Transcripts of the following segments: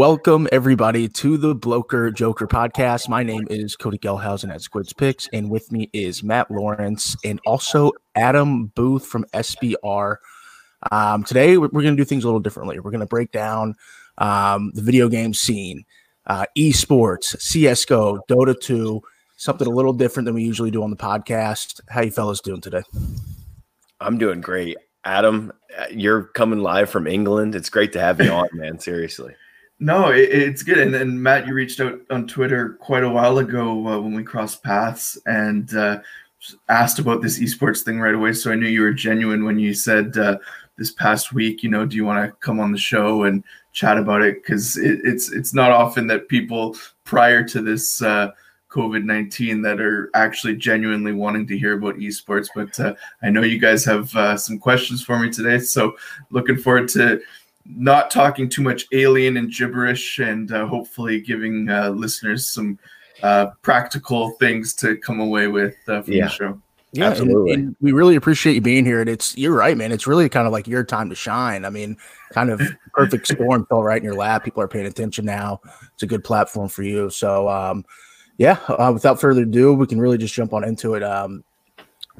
welcome everybody to the Bloker Joker podcast. My name is Cody Gelhausen at Squids Picks, and with me is Matt Lawrence and also Adam Booth from SBR. Um, today, we're, going to do things a little differently. We're going to break down um, the video game scene, uh, esports, CSGO, Dota 2, something a little different than we usually do on the podcast. How you fellas doing today? I'm doing great. Adam, uh, you're coming live from England. It's great to have you on, man. Seriously. No, it, it's good. And Matt, you reached out on Twitter quite a while ago uh, when we crossed paths and uh, asked about this esports thing right away. So I knew you were genuine when you said uh, this past week, you know, do you want to come on the show and chat about it? Because it, it's it's not often that people prior to this uh, COVID 19 that are actually genuinely wanting to hear about esports. But uh, I know you guys have uh, some questions for me today. So looking forward to not talking too much alien and gibberish and uh, hopefully giving uh, listeners some uh, practical things to come away with uh, from yeah. the show. Yeah, Absolutely. And, and we really appreciate you being here. And it's you're right, man. It's really kind of like your time to shine. I mean, kind of perfect storm fell right in your lap. People are paying attention now. It's a good platform for you. So um, yeah, uh, without further ado, we can really just jump on into it. Um,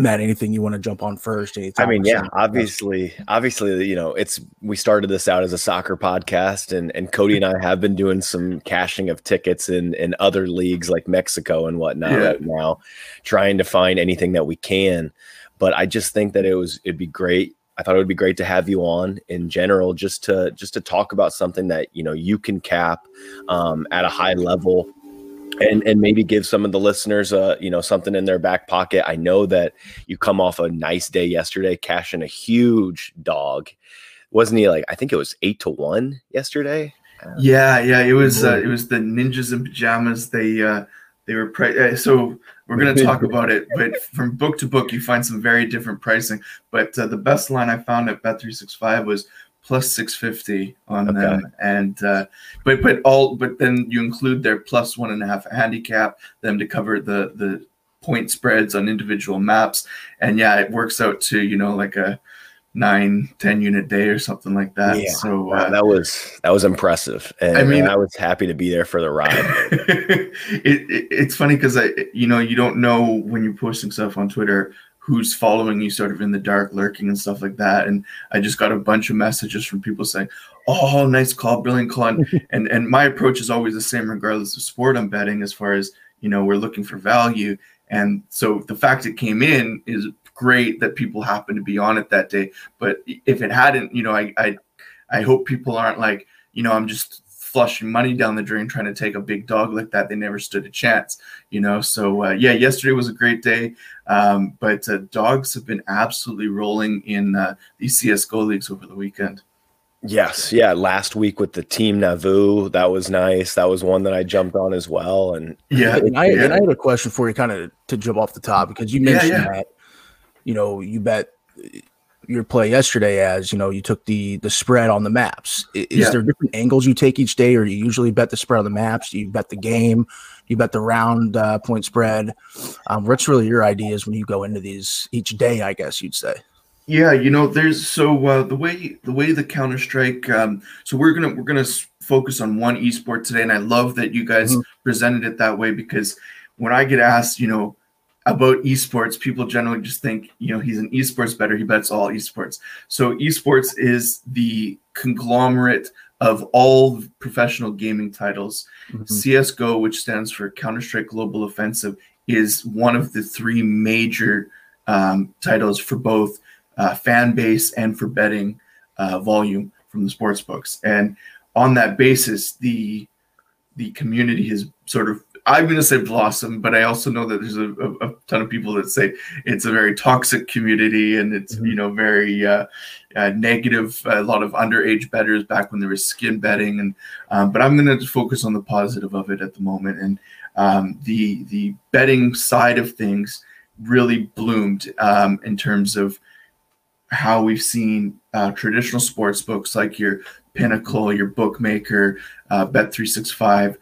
Matt, anything you want to jump on first? I mean, yeah, obviously, obviously, you know, it's we started this out as a soccer podcast, and and Cody and I have been doing some cashing of tickets in in other leagues like Mexico and whatnot yeah. right now, trying to find anything that we can. But I just think that it was it'd be great. I thought it would be great to have you on in general, just to just to talk about something that you know you can cap um, at a high level and and maybe give some of the listeners uh you know something in their back pocket. I know that you come off a nice day yesterday cashing a huge dog. Wasn't he like i think it was eight to one yesterday? Yeah yeah it was uh, it was the ninjas in pajamas. They uh they were pre- uh, so we're going to talk about it but from book to book you find some very different pricing. But uh, the best line i found at bet365 was plus 650 on okay. them. And uh, but but all but then you include their plus one and a half handicap them to cover the the point spreads on individual maps. And yeah it works out to you know like a nine ten unit day or something like that. Yeah, so uh, that was that was impressive. And i mean i was happy to be there for the ride. It, it, it's funny because i you know you don't know when you're posting stuff on twitter who's following you sort of in the dark lurking and stuff like that. And i just got a bunch of messages from people saying oh nice call brilliant call. And and my approach is always the same regardless of sport i'm betting as far as you know we're looking for value. And so the fact it came in is great that people happen to be on it that day. But if it hadn't you know i i, I hope people aren't like you know i'm just flushing money down the drain trying to take a big dog like that. They never stood a chance, you know. So uh, yeah, yesterday was a great day, um, but uh, dogs have been absolutely rolling in uh, these CS:GO leagues over the weekend. Yes, yeah. Last week with the team Navu, that was nice. That was one that I jumped on as well. And yeah, and I, yeah. And I had a question for you, kind of to jump off the top because you mentioned yeah, yeah. that you know you bet your play yesterday as you know you took the the spread on the maps is yeah. there different angles you take each day or you usually bet the spread on the maps do you bet the game you bet the round uh, point spread um, what's really your ideas when you go into these each day i guess you'd say yeah you know there's so uh, the way the way the counter strike um, so we're gonna we're gonna focus on one esport today and i love that you guys mm-hmm. presented it that way because when i get asked you know about esports, people generally just think, you know, he's an esports better. He bets all esports. So esports is the conglomerate of all professional gaming titles. Mm-hmm. CSGO, which stands for Counter Strike Global Offensive, is one of the three major um, titles for both uh, fan base and for betting uh, volume from the sports books. And on that basis, the the community has sort of I'm going to say blossom, but I also know that there's a, a, ton of people that say it's a very toxic community and it's mm-hmm. you know very uh, uh, negative. A lot of underage betters back when there was skin betting, and um, but I'm going to focus on the positive of it at the moment. And um, the the betting side of things really bloomed um, in terms of how we've seen uh, traditional sports books like your Pinnacle, your bookmaker, uh, Bet365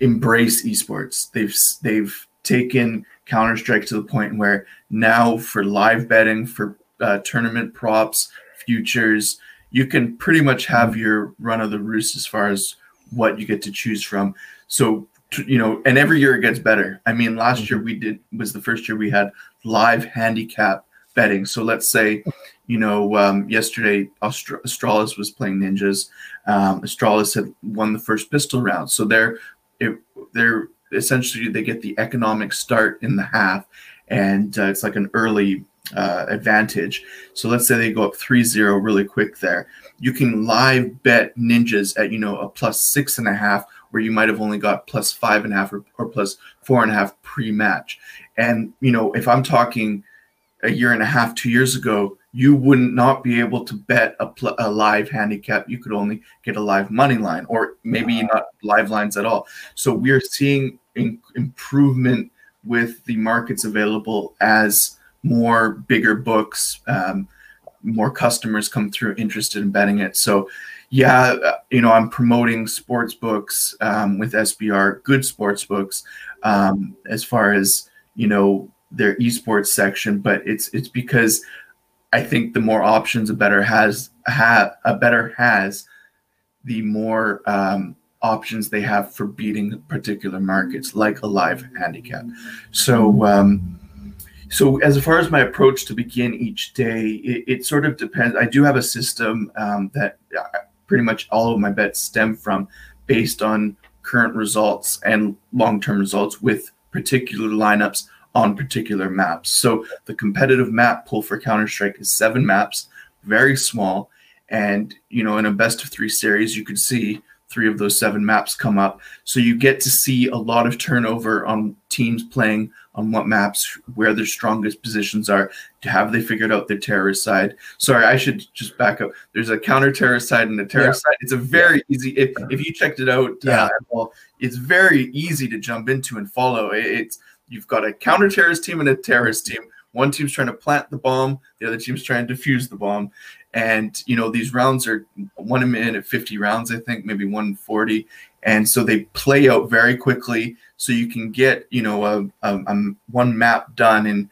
embrace esports. They've they've taken Counter Strike to the point where now for live betting, for uh, tournament props, futures, you can pretty much have your run of the roost as far as what you get to choose from. So you know, and every year it gets better. I mean, last year we did was the first year we had live handicap betting. So let's say, you know, um, yesterday Astralis was playing ninjas. Um, Astralis had won the first pistol round, so they're they're essentially they get the economic start in the half, and uh, it's like an early uh, advantage. So let's say they go up 3-0 really quick there. You can live bet ninjas at you know a plus six and a half where you might have only got plus five and a half or, or plus four and a half pre-match. And you know, if I'm talking a year and a half, two years ago, you wouldn't not be able to bet a, pl- a live handicap. You could only get a live money line, or maybe not live lines at all. So we're seeing in- improvement with the markets available as more bigger books, um, more customers come through interested in betting it. So yeah, you know, I'm promoting sports books um, with SBR, good sports books, um, as far as you know their esports section. But it's it's because I think the more options a better has have a better has, the more um, options they have for beating particular markets, like a live handicap. So. Um, so as far as my approach to begin each day, it, it sort of depends. I do have a system um, that uh, pretty much all of my bets stem from based on current results and long-term results with particular lineups on particular maps. So the competitive map pool for Counter-Strike is seven maps, very small. And you know, in a best of three series, you could see three of those seven maps come up. So you get to see a lot of turnover on teams playing on what maps, where their strongest positions are. To have they figured out their terrorist side? Sorry, I should just back up. There's a counter terrorist side and a terrorist yeah. side. It's a very yeah. easy. If, if you checked it out, uh, yeah, uh, well, it's very easy to jump into and follow. It's you've got a counter terrorist team and a terrorist team. One team's trying to plant the bomb, the other team's trying to defuse the bomb. And you know these rounds are one a minute, 50 rounds, I think, maybe 140, and so they play out very quickly. So you can get you know a, a, a one map done in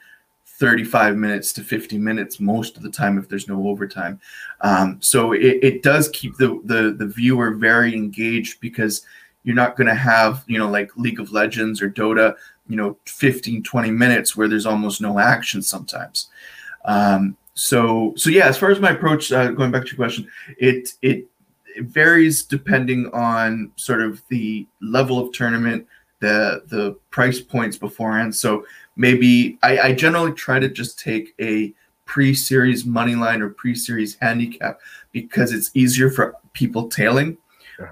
35 minutes to 50 minutes most of the time if there's no overtime. Um, so it, it does keep the, the the viewer very engaged because you're not going to have you know like League of Legends or Dota you know 15 20 minutes where there's almost no action sometimes. Um, so so yeah as far as my approach uh, going back to your question it, it it varies depending on sort of the level of tournament the the price points beforehand so maybe i, I generally try to just take a pre-series money line or pre-series handicap because it's easier for people tailing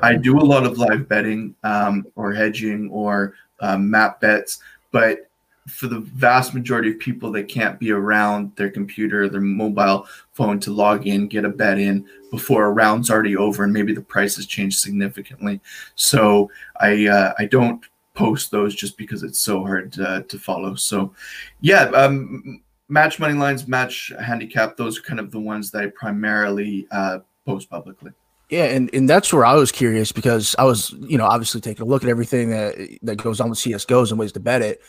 i do a lot of live betting um, or hedging or um, map bets but for the vast majority of people that can't be around their computer, their mobile phone to log in, get a bet in before a round's already over, and maybe the price has changed significantly. So I uh, I don't post those just because it's so hard uh, to follow. So yeah, um, match money lines, match handicap, those are kind of the ones that I primarily uh, post publicly. Yeah, and, and that's where I was curious because I was, you know, obviously taking a look at everything that that goes on with CS:GOs and ways to bet it.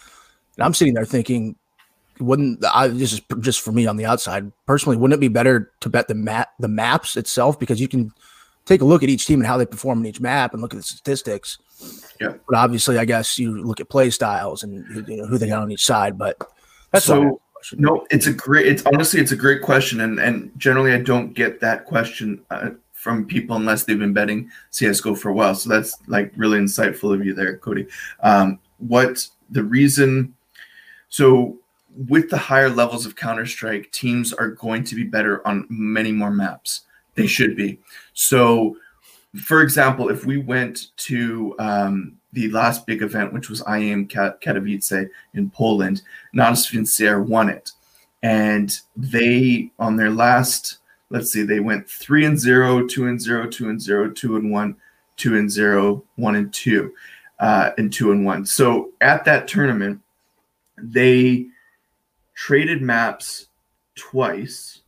And I'm sitting there thinking, wouldn't I this is just for me on the outside personally, wouldn't it be better to bet the map the maps itself because you can take a look at each team and how they perform in each map and look at the statistics. Yeah. But obviously, I guess you look at play styles and you know, who they got on each side. But that's so. No, it's a great. It's honestly, it's a great question, and and generally, I don't get that question uh, from people unless they've been betting CS:GO for a while. So that's like really insightful of you there, Cody. Um, what the reason so with the higher levels of Counter Strike, teams are going to be better on many more maps. They should be. So, for example, if we went to um, the last big event, which was IEM Katowice in Poland, Natus Vincere won it. And they, on their last, let's see, they went three and zero, two and zero, two and zero, two and one, two and zero, one and two, uh, and two and one. So at that tournament, they traded maps twice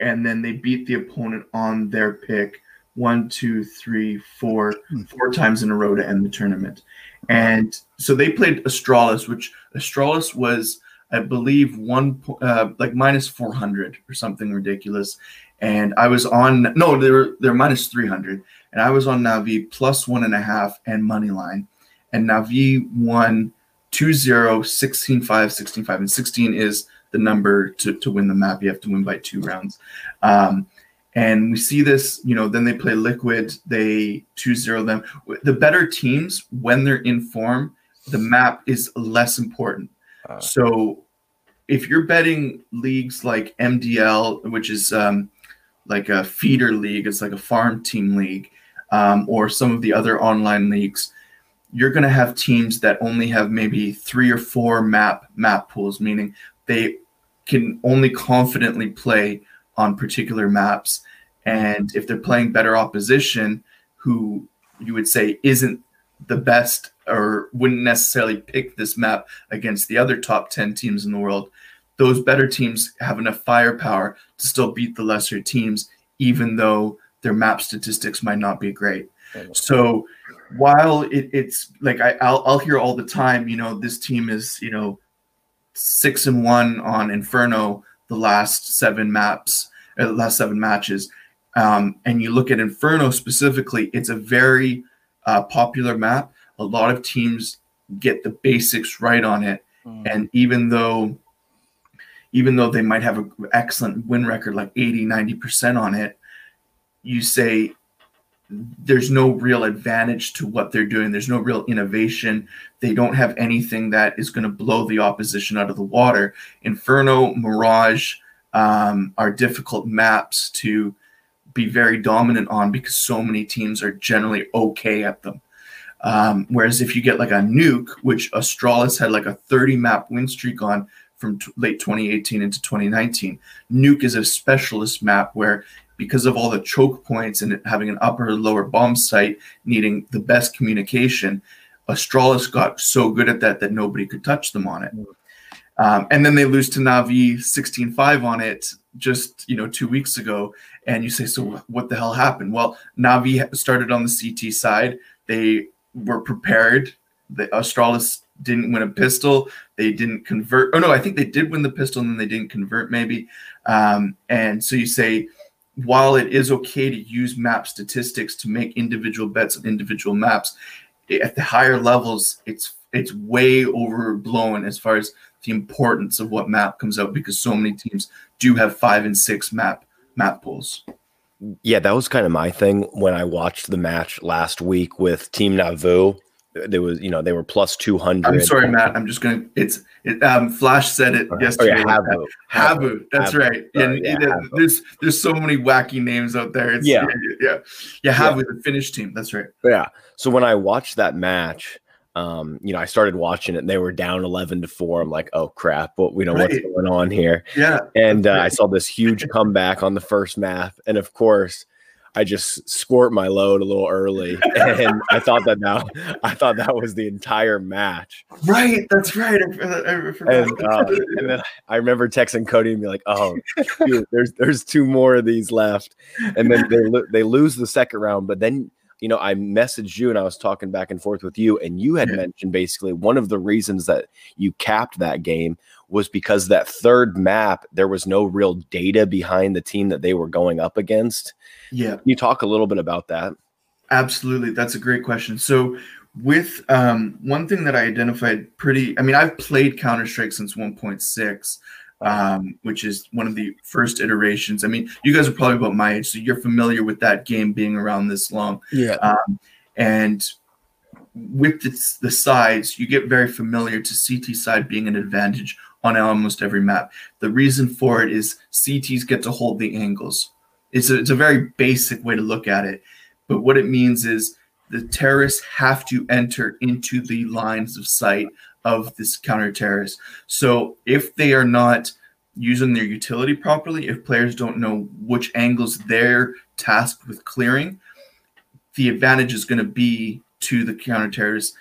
and then they beat the opponent on their pick one, two, three, four, hmm. times in a row to end the tournament. And so they played Astralis, which Astralis was, I believe, one uh, like minus four hundred or something ridiculous. And I was on no, they were they're minus three hundred, and I was on Navi plus one and a half and money line, and Navi won 2-0, 16-5, 16-5, and 16 is the number to, to win the map. You have to win by two rounds. Um, and we see this, you know, then they play Liquid, they 2-0 them. The better teams, when they're in form, the map is less important. So if you're betting leagues like MDL, which is um, like a feeder league, it's like a farm team league, um, or some of the other online leagues, you're going to have teams that only have maybe three or four map map pools, meaning they can only confidently play on particular maps. And if they're playing better opposition, who you would say isn't the best or wouldn't necessarily pick this map against the other top 10 teams in the world, those better teams have enough firepower to still beat the lesser teams, even though their map statistics might not be great. So while it, it's like I, I'll, I'll hear all the time, you know, this team is, you know, six and one on Inferno the last seven maps, uh, last seven matches. Um, and you look at Inferno specifically, it's a very uh, popular map. A lot of teams get the basics right on it, mm. and even though even though they might have an excellent win record like 80 90% on it you say there's no real advantage to what they're doing there's no real innovation they don't have anything that is going to blow the opposition out of the water inferno mirage um, are difficult maps to be very dominant on because so many teams are generally okay at them. Um, whereas if you get like a nuke, which Astralis had like a 30 map win streak on from t- late 2018 into 2019, nuke is a specialist map where because of all the choke points and having an upper and lower bomb site needing the best communication, Astralis got so good at that that nobody could touch them on it. Um, and then they lose to Navi 16-5 on it just you know two weeks ago and you say so what the hell happened? Well navi started on the ct side. They were prepared. The astralis didn't win a pistol. They didn't convert oh no i think they did win the pistol and then they didn't convert maybe. Um, and so you say while it is okay to use map statistics to make individual bets on individual maps at the higher levels it's it's way overblown as far as the importance of what map comes out because so many teams do have five and six map map pools. Yeah, that was kind of my thing when I watched the match last week with Team Navu. There was, you know, they were plus two hundred. I'm sorry, Matt. I'm just going. to It's it, um, Flash said it yesterday. Oh, yeah, Havu. Havu. That's Havu. right. Sorry, and, yeah, there's there's so many wacky names out there. It's, yeah, yeah, yeah. Havu, yeah. the Finnish team. That's right. Yeah. So when I watched that match, um, you know, I started watching it and they were down 11 to four. I'm like, oh crap, what, you know, right. what's going on here? Yeah. And uh, I saw this huge comeback on the first map. And of course, I just squirt my load a little early, and I thought that now I thought that was the entire match. Right, that's right. I, I, and, uh, and, then I remember texting Cody and be like, "Oh, dude, there's there's two more of these left," and then they they lose the second round, but then you know, I messaged you and I was talking back and forth with you, and you had yeah. mentioned basically one of the reasons that you capped that game was because that third map, there was no real data behind the team that they were going up against. Yeah. Can you talk a little bit about that? Absolutely. That's a great question. So, with um, one thing that I identified pretty, I mean, I've played Counter Strike since 1.6 um, which is one of the first iterations. I mean, you guys are probably about my age, so you're familiar with that game being around this long. Yeah. Um, and with the, the sides, you get very familiar to CT side being an advantage on almost every map. The reason for it is CTs get to hold the angles. It's a, it's a very basic way to look at it. But what it means is the terrorists have to enter into the lines of sight of this counter terrorist. So if they are not using their utility properly, if players don't know which angles they're tasked with clearing, the advantage is going to be to the counter terrorists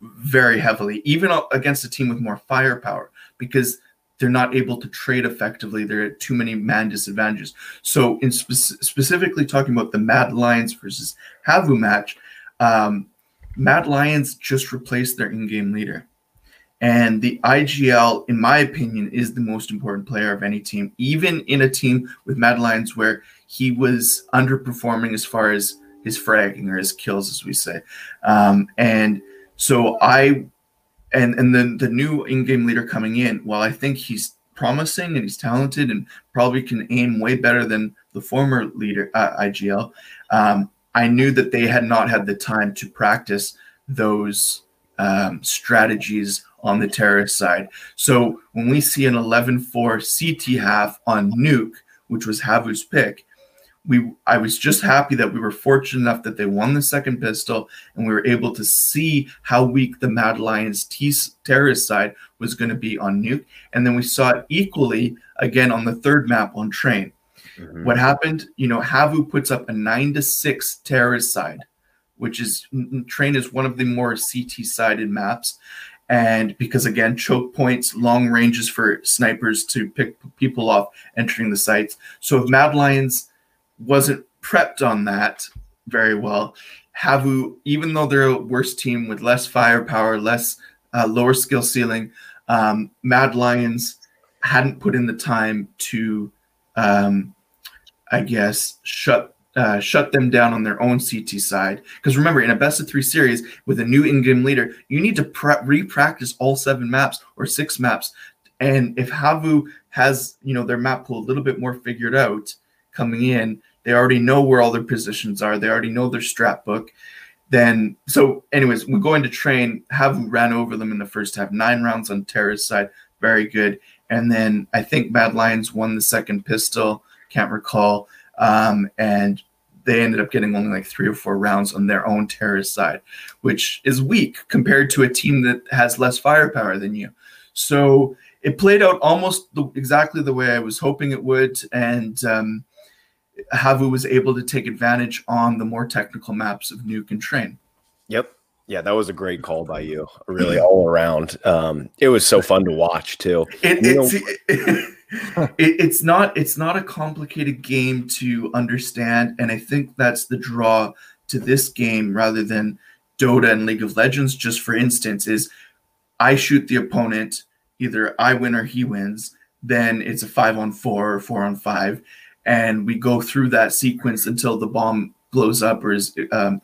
very heavily, even against a team with more firepower, because they're not able to trade effectively. There are too many man disadvantages. So, in spe- specifically talking about the Mad Lions versus Havu match, um, Mad Lions just replaced their in-game leader. And the IGL, in my opinion, is the most important player of any team, even in a team with Mad Lions where he was underperforming as far as his fragging or his kills, as we say. Um, and so I and and then the new in-game leader coming in, while I think he's promising and he's talented and probably can aim way better than the former leader uh, IGL, um, I knew that they had not had the time to practice those um, strategies on the terrorist side. So when we see an 11-4 CT half on Nuke, which was Havu's pick, we I was just happy that we were fortunate enough that they won the second pistol and we were able to see how weak the Mad Lions T terrorist side was going to be on Nuke. And then we saw it equally again on the third map on Train. Mm-hmm. What happened? You know, Havu puts up a nine to six terrorist side, which is Train is one of the more CT sided maps. And because again, choke points, long ranges for snipers to pick people off entering the sites. So if Mad Lions wasn't prepped on that very well. Havu, even though they're a worse team with less firepower, less uh, lower skill ceiling, um, Mad Lions hadn't put in the time to, um, I guess, shut uh, shut them down on their own CT side. Because remember, in a best of three series with a new in-game leader, you need to pre- re-practice all seven maps or six maps. And if Havu has, you know, their map pool a little bit more figured out, coming in. They already know where all their positions are. They already know their strat book. Then, so, anyways, we're going to train. Havu ran over them in the first half. Nine rounds on Terra's side, very good. And then I think Mad Lions won the second pistol. Can't recall. Um, and they ended up getting only like three or four rounds on their own terrorist side, which is weak compared to a team that has less firepower than you. So it played out almost the, exactly the way I was hoping it would. And um, Havu was able to take advantage on the more technical maps of Nuke and Train. Yep. Yeah, that was a great call by you. Really, all around. Um, it was so fun to watch too. It, it's, it, it's not it's not a complicated game to understand, and I think that's the draw to this game rather than Dota and League of Legends. Just for instance, is I shoot the opponent, either I win or he wins. Then it's a five on four or four on five and we go through that sequence until the bomb blows up or is um,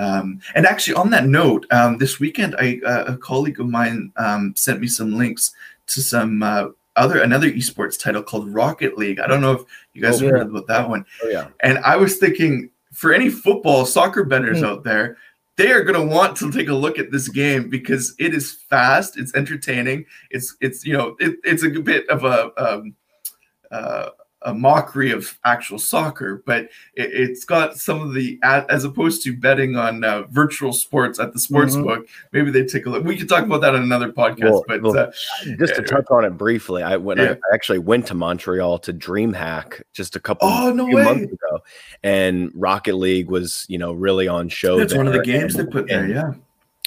um, and actually on that note um, this weekend I, uh, a colleague of mine um, sent me some links to some uh, other another esports title called rocket league i don't know if you guys oh, heard about that one. Oh, yeah and i was thinking for any football soccer bettors mm-hmm. out there they are going to want to take a look at this game because it is fast it's entertaining it's it's you know it, it's a bit of a um, uh, a mockery of actual soccer, but it, has got some of the as opposed to betting on uh, virtual sports at the sports mm-hmm. book. Maybe they take a look. We could talk about that on another podcast. Well, but well, uh, just to touch on it briefly, I went. Yeah. I actually went to Montreal to DreamHack just a couple oh, no months ago, and Rocket League was you know really on show. That's one of the games and, they put there. Yeah,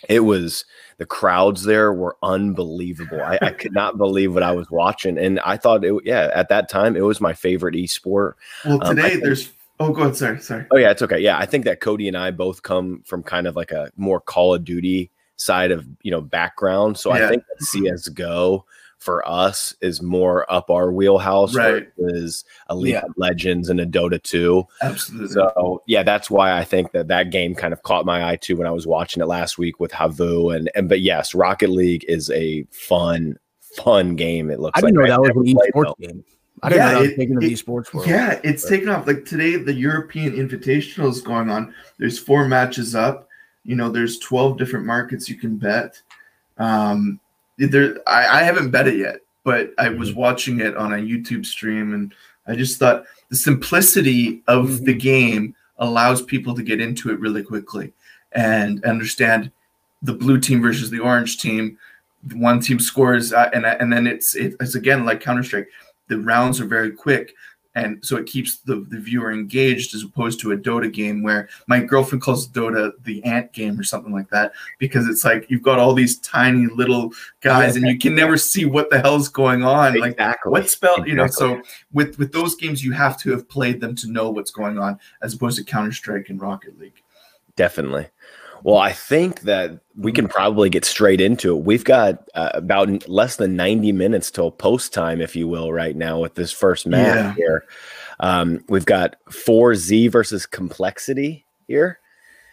it was the crowds there were unbelievable. I, I, could not believe what I was watching, and I thought it. Yeah, at that time, it was my favorite esport. Well, um, today um, there's. Oh, go ahead. Sorry, sorry. Oh yeah, it's okay. Yeah, I think that Cody and I both come from kind of like a more Call of Duty side of you know background. So yeah. I think that CS:GO for us is more up our wheelhouse right. is a League yeah. of Legends and a Dota 2. Absolutely. So yeah, that's why I think that that game kind of caught my eye too when I was watching it last week with Havu and and but yes, Rocket League is a fun fun game. It looks. I didn't like. know that was an esports game. I didn't yeah, know that was taking the esports world. Yeah, it's but. taken off. Like today, the European Invitational is going on. There's four matches up. You know, there's 12 different markets you can bet. Um, there I, I haven't bet it yet, but I was mm-hmm. watching it on a YouTube stream and I just thought the simplicity of mm-hmm. the game allows people to get into it really quickly and understand the blue team versus the orange team. One team scores, uh, and and then it's it's again like Counter Strike. The rounds are very quick, and so it keeps the, the viewer engaged as opposed to a dota game where my girlfriend calls dota the ant game or something like that because it's like you've got all these tiny little guys and you can never see what the hell's going on exactly. like what spell exactly. you know so with with those games you have to have played them to know what's going on as opposed to counter-strike and rocket league definitely well, I think that we can probably get straight into it. We've got uh, about less than 90 minutes till post time, if you will, right now with this first match yeah. here. Um, we've got forZe versus Complexity here.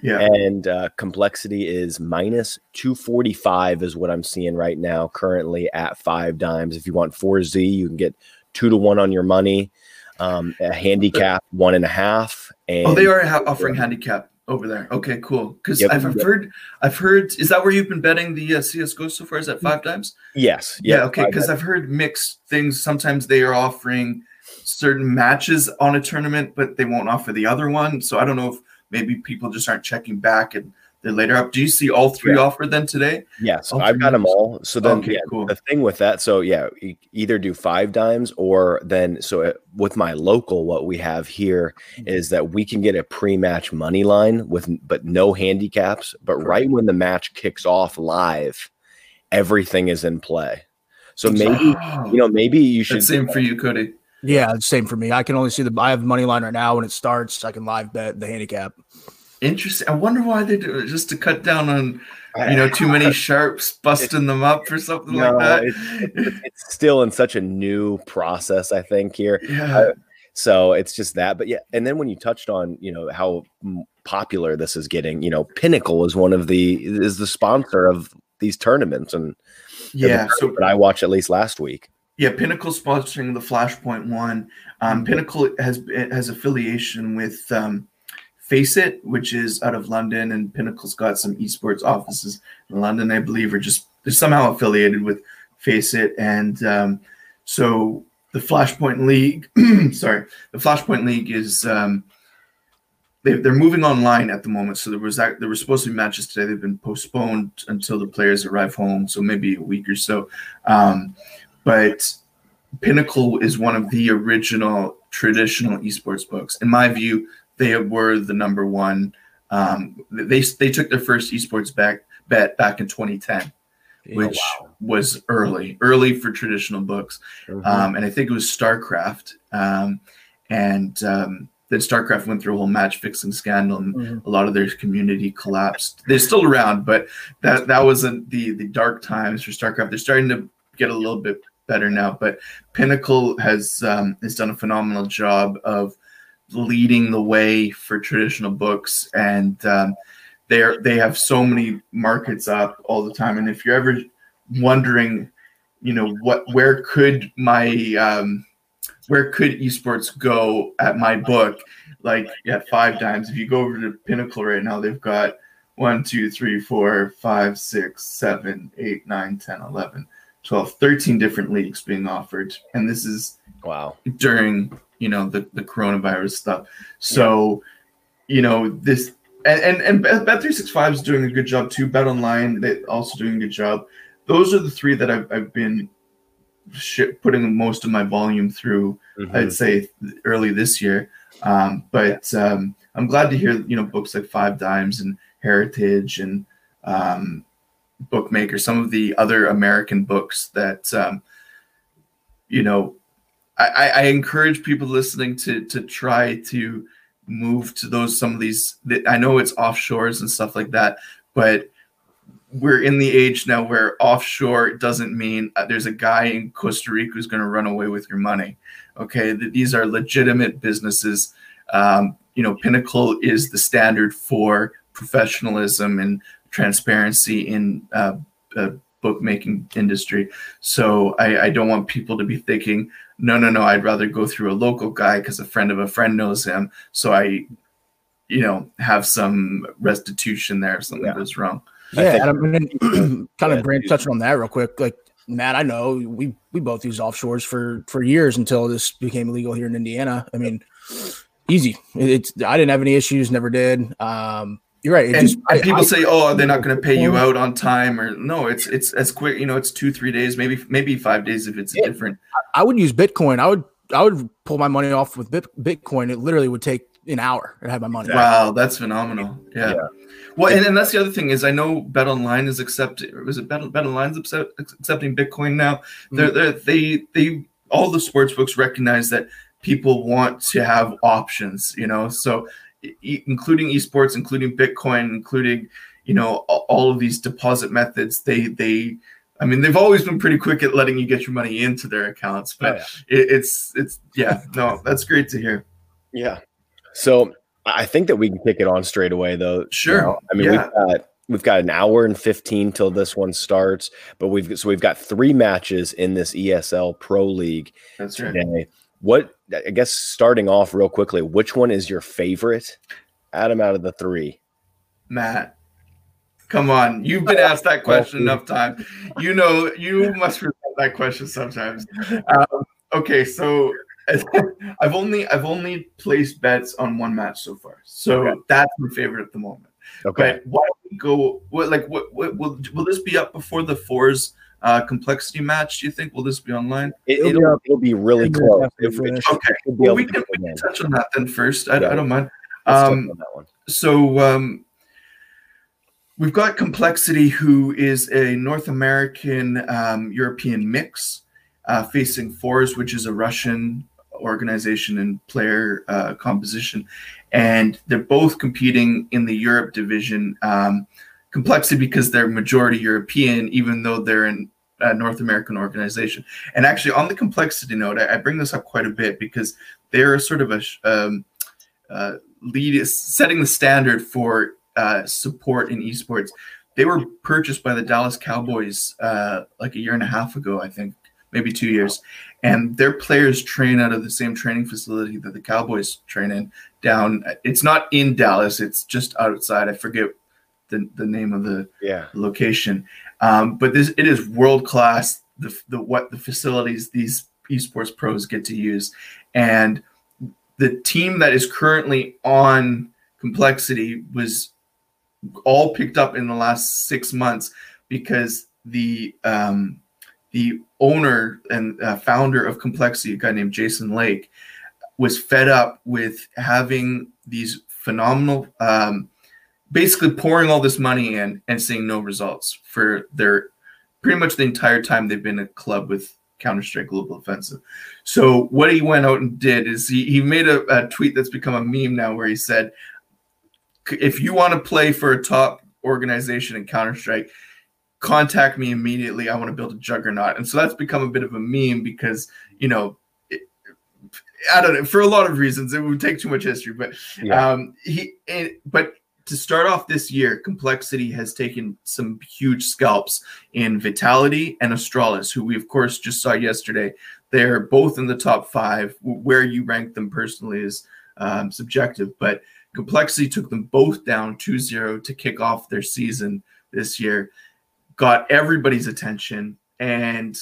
Yeah. And uh, complexity is minus 245 is what I'm seeing right now, currently at five dimes. If you want forZe, you can get two to one on your money. Um, a handicap one and a half. And oh, they are ha- offering handicap over there. Okay, cool. Because Yep, I've, heard, I've heard. Is that where you've been betting the uh, CS:GO so far? Is that five dimes? yes, Yeah. okay. Because I've heard mixed things. Sometimes they are offering certain matches on a tournament, but they won't offer the other one. So I don't know if maybe people just aren't checking back and they're later up. Do you see all three Yeah. offered then today? Yes, All I've got them all. So then, Okay, yeah, cool. the thing with that, so yeah, either do five dimes or then, so uh, with my local, what we have here Mm-hmm. is that we can get a pre-match money line with, but no handicaps. But right when the match kicks off live, everything is in play. So maybe Oh, you know, maybe you should. that's same for you, Cody. Yeah, same for me. I can only see the. I have money line right now. When it starts, I can live bet the handicap. Interesting. I wonder why they do it, just to cut down on you know too many sharps busting them up or something No, like that. it's, it's still in such a new process. I think here. yeah. So it's just that. But yeah, and then when you touched on, you know, how popular this is getting, you know, Pinnacle is one of the is the sponsor of these tournaments and yeah. So but I watched at least last week. Yeah, Pinnacle sponsoring the Flashpoint One. Um, Pinnacle has has affiliation with um, FACEIT, which is out of London, and Pinnacle's got some esports offices in London, I believe, or just they're somehow affiliated with FACEIT, and um, so the Flashpoint League. sorry, the Flashpoint League is. Um, they, they're moving online at the moment, so there was there were supposed to be matches today. They've been postponed until the players arrive home, so maybe a week or so. Um, but Pinnacle is one of the original traditional esports books. In my view, they were the number one. Um, they they took their first esports back bet back in 2010, which was early, early for traditional books. Mhm. Um, and I think it was StarCraft. Um, and um, then StarCraft went through a whole match fixing scandal, and Mhm. a lot of their community collapsed. They're still around, but that that wasn't the the dark times for StarCraft. They're starting to get a little bit better now. But Pinnacle has um, has done a phenomenal job of leading the way for traditional books, and um, they're they have so many markets up all the time. And if you're ever wondering, you know, what where could my um, where could esports go at my book? Like at five dimes, if you go over to Pinnacle right now, they've got one, two, three, four, five, six, seven, eight, nine, 10, 11, 12, 13 different leagues being offered. And this is Wow. during, you know, the, the coronavirus stuff. So, you know, this and and, and Bet Bet three six five is doing a good job too. Bet Online, they also doing a good job. Those are the three that I've, I've been sh- putting most of my volume through. Mhm. I'd say early this year. Um, but um, I'm glad to hear you know books like Five Dimes and Heritage and um, Bookmaker, some of the other American books that um, you know. I, I encourage people listening to to try to move to those some of these. I know it's offshores and stuff like that, but we're in the age now where offshore doesn't mean uh, there's a guy in Costa Rica who's going to run away with your money. Okay, these are legitimate businesses. Um, you know, Pinnacle is the standard for professionalism and transparency in uh, uh, bookmaking industry. So I, I don't want people to be thinking, no, no, no, I'd rather go through a local guy because a friend of a friend knows him. So I, you know, have some restitution there if something Yeah. goes wrong. I Yeah, think- Adam, and then kind Yeah, of Grant dude. touching on that real quick. Like Matt, I know we we both used offshores for for years until this became illegal here in Indiana. I mean, easy. It's I didn't have any issues, never did. Um, you're right. It and, just and people I- say, "Oh, they're not going to pay you out on time," or no, it's it's as quick. You know, it's two, three days, maybe maybe five days if it's Yeah. different. I would use Bitcoin. I would I would pull my money off with Bitcoin. It literally would take an hour to have my money. Wow, that's phenomenal. Yeah. Yeah. Well, and, and that's the other thing is I know Bet Online is accepting. Was it Bet, Bet Online's accept, accepting Bitcoin now? Hmm. They're, they're, they they all the sports books recognize that people want to have options. You know, so including esports, including Bitcoin, including you know all of these deposit methods. They they. I mean, they've always been pretty quick at letting you get your money into their accounts, but Oh, yeah. it, it's it's yeah, no, that's great to hear. Yeah. So I think that we can kick it on straight away, though. Sure. Now. I mean, Yeah. we've got we've got an hour and fifteen till this one starts, but we've so we've got three matches in this ESL Pro League That's right. What I guess starting off real quickly, which one is your favorite, Adam? Out of the three, Matt. Come on, you've been asked that question enough time. You know, you must remember that question sometimes. Um, okay, so I've only I've only placed bets on one match so far, so Okay. that's my favorite at the moment. okay. But why don't we go? What like what, what will will this be up before the forZe uh, complexity match? Do you think will this be online? It, It'll be it'll, up it'll be really in the close. after It- it Okay, be well, we can, we can touch on that then first. I, I don't mind. Let's touch Um, on that one. So um, we've got Complexity, who is a North American um, European mix, uh, facing forZe, which is a Russian organization and player uh, composition, and they're both competing in the Europe division. Um, Complexity because they're majority European, even though they're in a North American organization. And actually, on the complexity note, I, I bring this up quite a bit because they're sort of a um, uh, lead setting the standard for uh, support in esports. They were purchased by the Dallas Cowboys uh, like a year and a half ago, I think, maybe two years, and their players train out of the same training facility that the Cowboys train in. Down, it's not in Dallas; it's just outside. I forget the the name of the Yeah. location. Um, but this it is world class. The, the what the facilities these esports pros get to use, and the team that is currently on complexity was all picked up in the last six months because the um, the owner and uh, founder of complexity, a guy named Jason Lake, was fed up with having these phenomenal um, basically pouring all this money in and seeing no results for their pretty much the entire time they've been a club with Counter Strike Global Offensive. So what he went out and did is he, he made a, a tweet that's become a meme now where he said, if you want to play for a top organization in Counter Strike, contact me immediately. I want to build a juggernaut. And so that's become a bit of a meme because, you know, it, I don't know, for a lot of reasons, it would take too much history, but Yeah. um, he, and, but to start off this year, Complexity has taken some huge scalps in Vitality and Astralis, who we of course just saw yesterday. They're both in the top five. Where you rank them personally is um, subjective, but Complexity took them both down 2-0 to kick off their season this year. Got everybody's attention, and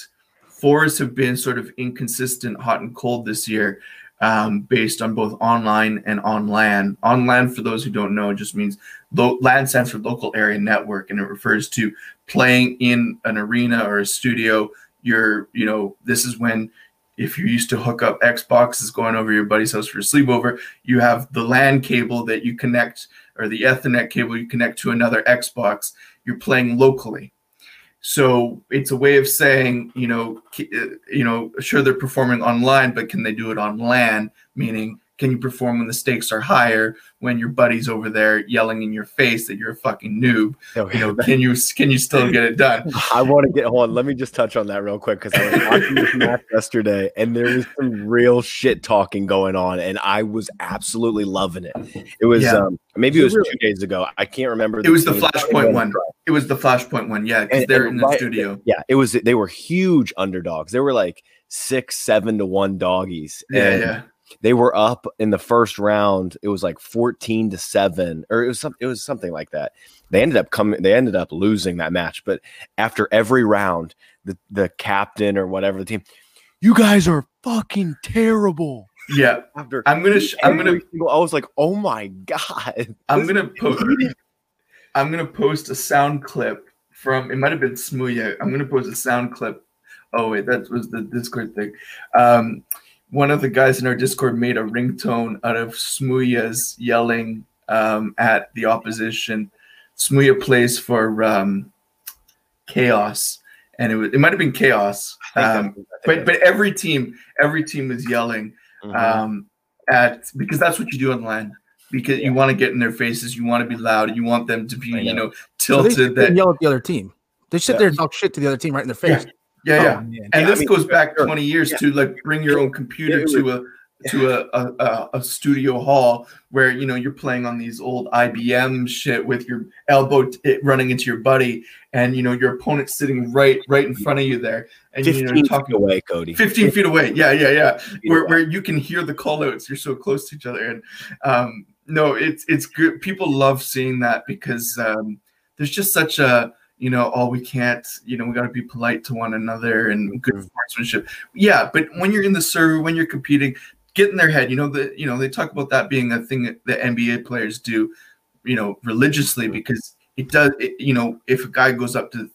forZe have been sort of inconsistent, hot and cold this year um, based on both online and on land. On land, for those who don't know, just means lo- LAN stands for local area network, and it refers to playing in an arena or a studio. You're, you know, this is when if you used to hook up Xboxes going over your buddy's house for a sleepover, you have the LAN cable that you connect or the Ethernet cable you connect to another Xbox. You're playing locally. So it's a way of saying, you know, uh, you know, sure they're performing online, but can they do it on land? Meaning, can you perform when the stakes are higher? When your buddy's over there yelling in your face that you're a fucking noob, you know, can you can you still get it done? I want to get hold on. Let me just touch on that real quick because I was watching this match yesterday and there was some real shit talking going on, and I was absolutely loving it. It was Yeah. um, maybe it was two days ago. I can't remember. It was the. Flashpoint one. It was the Flashpoint one, yeah, because they're and in the right- studio. Yeah, it was. They were huge underdogs. They were like six, seven to one doggies. Yeah, and yeah. They were up in the first round. It was like fourteen to seven, or it was some. It was something like that. They ended up coming. They ended up losing that match. But after every round, the the captain or whatever the team, you guys are fucking terrible. Yeah. After I'm gonna sh- I'm gonna single- I was like, oh my god. I'm gonna post. I'm gonna post a sound clip from. It might have been Smooya. I'm gonna post a sound clip. Oh wait, that was the Discord thing. Um, one of the guys in our Discord made a ringtone out of Smooya's yelling um, at the opposition. Smooya plays for um, Chaos, and it was it might have been Chaos. Um, that- I think but but every team every team was yelling Mhm. um, at because that's what you do on land. Because you want to get in their faces, you want to be loud, you want them to be, I you know. know, So they tilted. that yell at the other team. They sit Yeah. there and talk shit to the other team right in their face. yeah, Oh, yeah. man. And Yeah, I this mean, goes back sure. 20 years Yeah. to like bring your own computer It to a, to a, a, a studio hall where you know you're playing on these old IBM shit with your elbow t- running into your buddy, and you know your opponent sitting right right in front of you there, and you know talking away, Cody. Fifteen feet away, yeah, yeah, yeah, where where you can hear the call outs. You're so close to each other, and um, no, it's it's good. People love seeing that because um, there's just such a you know, oh, we can't, you know, we got to be polite to one another and good mm-hmm. sportsmanship. Yeah, but when you're in the server, when you're competing, get in their head. You know, the you know they talk about that being a thing that the NBA players do, you know, religiously because it does. It, you know, if a guy goes up to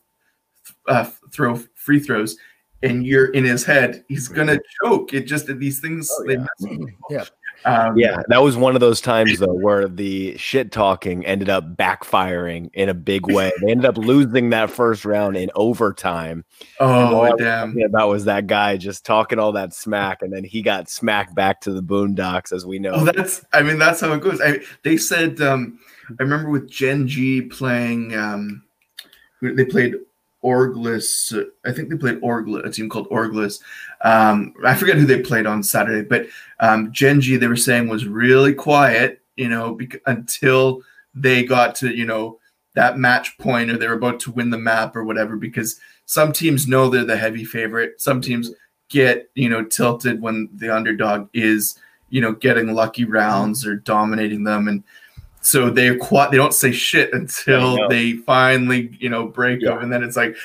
uh, throw free throws and you're in his head, he's gonna choke. It just these things. Oh, yeah. yeah. Um, yeah, that was one of those times though where the shit talking ended up backfiring in a big way. They ended up losing that first round in overtime. Oh damn! That was that guy just talking all that smack, and then he got smacked back to the boondocks, as we know. Oh, that's. I mean, that's how it goes. I, they said. Um, I remember with Gen G playing. Um, they played Orglis. I think they played Orglis, a team called Orglis. Um, I forget who they played on Saturday, but um, Gen G they were saying was really quiet, you know, bec- until they got to you know that match point or they were about to win the map or whatever. Because some teams know they're the heavy favorite. Some teams get you know tilted when the underdog is you know getting lucky rounds or dominating them and so they quite they don't say shit until they finally you know break yeah. them, and then it's like,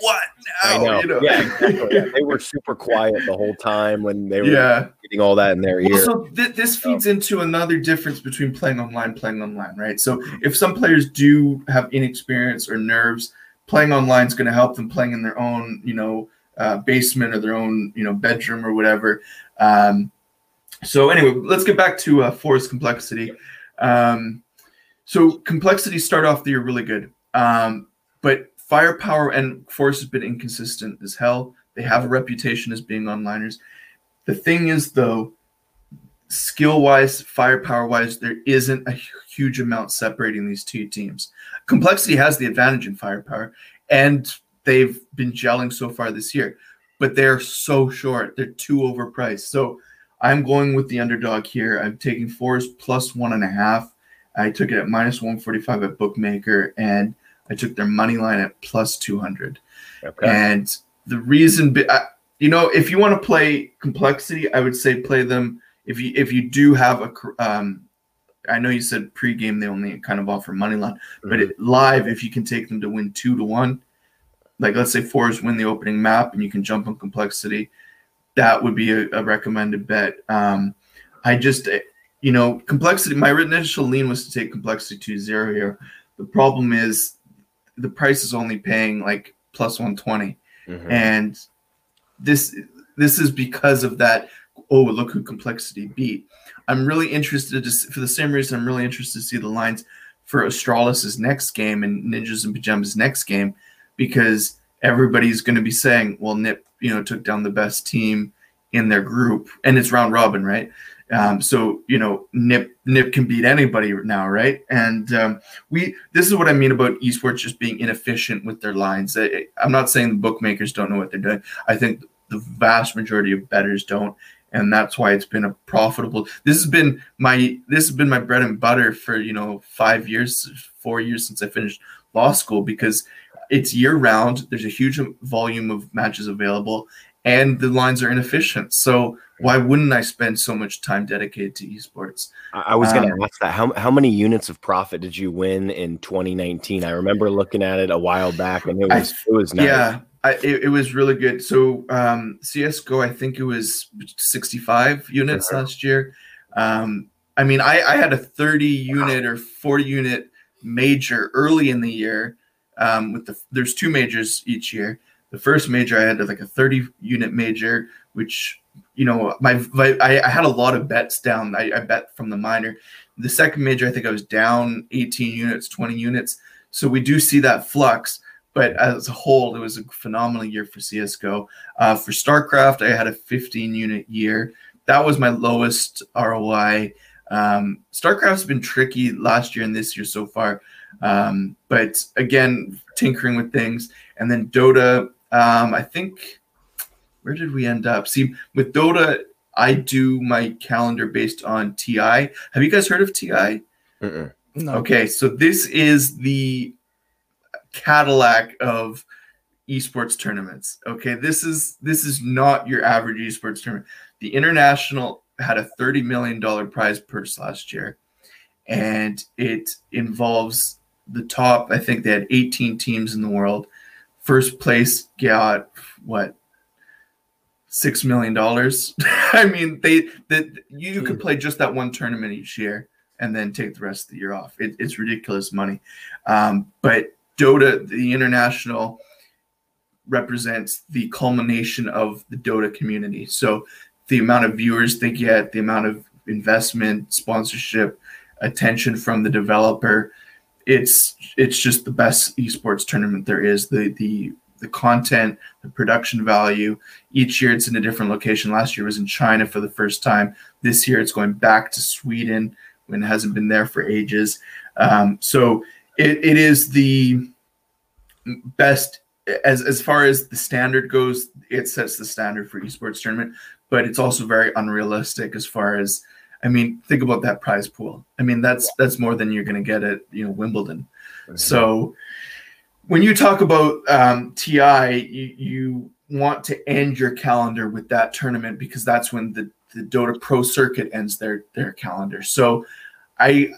what now? I know. You know? Yeah, exactly. yeah, they were super quiet the whole time when they were yeah. getting all that in their ear. so th- this feeds so. into another difference between playing online, playing online, right? So if some players do have inexperience or nerves, playing online is going to help them playing in their own, you know, uh, basement or their own, you know, bedroom or whatever. Um, so anyway, let's get back to uh, forZe complexity. Um, so complexity start off the year really good, um, but firepower and forZe has been inconsistent as hell. They have a reputation as being onliners. The thing is, though, skill wise, firepower wise, there isn't a huge amount separating these two teams. Complexity has the advantage in firepower, and they've been gelling so far this year, but they're so short. They're too overpriced. So I'm going with the underdog here. I'm taking forZe plus one and a half. I took it at minus 145 at Bookmaker, and I took their money line at plus 200. Okay. And the reason, you know, if you want to play complexity, I would say play them. If you if you do have a, um, I know you said pregame they only kind of offer money line, mm-hmm. but it, live if you can take them to win two to one, like let's say forZe win the opening map and you can jump on complexity that would be a, a recommended bet. Um, I just, eh, you know, complexity. My initial lean was to take complexity to zero here. The problem is the price is only paying like plus 120, mm-hmm. and this this is because of that. Oh, look who complexity beat. I'm really interested to for the same reason. I'm really interested to see the lines for Astralis' next game and Ninjas in Pajamas' next game because everybody's going to be saying, well, Nip, you know, took down the best team in their group, and it's round robin, right? Um, so you know, Nip Nip can beat anybody now, right? And um, we this is what I mean about esports just being inefficient with their lines. I, I'm not saying the bookmakers don't know what they're doing. I think the vast majority of bettors don't, and that's why it's been a profitable. This has been my this has been my bread and butter for you know five years, four years since I finished law school because it's year round. There's a huge volume of matches available, and the lines are inefficient. So why wouldn't I spend so much time dedicated to esports? I was going to um, ask that. How, how many units of profit did you win in 2019? I remember looking at it a while back, and it was I, it was nice. Yeah, I, it, it, was really good. So um, CS:GO, I think it was 65 units uh-huh. last year. Um, I mean, I, I had a 30 unit or 40 unit major early in the year um, with the there's two majors each year. The first major I had like a 30 unit major, which you know my I, I had a lot of bets down. I, I bet from the minor. The second major I think I was down 18 units, 20 units. So we do see that flux. But as a whole, it was a phenomenal year for CS:GO. Uh, for StarCraft, I had a 15 unit year. That was my lowest ROI. Um, StarCraft's been tricky last year and this year so far. Um, but again, tinkering with things. And then Dota, um, I think, where did we end up? See, with Dota, I do my calendar based on TI. Have you guys heard of TI? No. Okay, so this is the Cadillac of esports tournaments. Okay, this is this is not your average esports tournament. The international had a thirty million dollar prize purse last year, and it involves the top. I think they had eighteen teams in the world. First place got what six million dollars. I mean, they that you could play just that one tournament each year and then take the rest of the year off. It, it's ridiculous money. Um, but Dota, the international, represents the culmination of the Dota community. So the amount of viewers they get, the amount of investment, sponsorship, attention from the developer, it's it's just the best esports tournament there is. The the the content, the production value. Each year it's in a different location. Last year it was in China for the first time. This year it's going back to Sweden when it hasn't been there for ages. Um, so it, it is the best as as far as the standard goes. It sets the standard for esports tournament, but it's also very unrealistic as far as I mean, think about that prize pool. I mean, that's that's more than you're going to get at you know Wimbledon. Mm-hmm. So when you talk about um, TI, you, you, want to end your calendar with that tournament because that's when the, the Dota Pro Circuit ends their their calendar. So I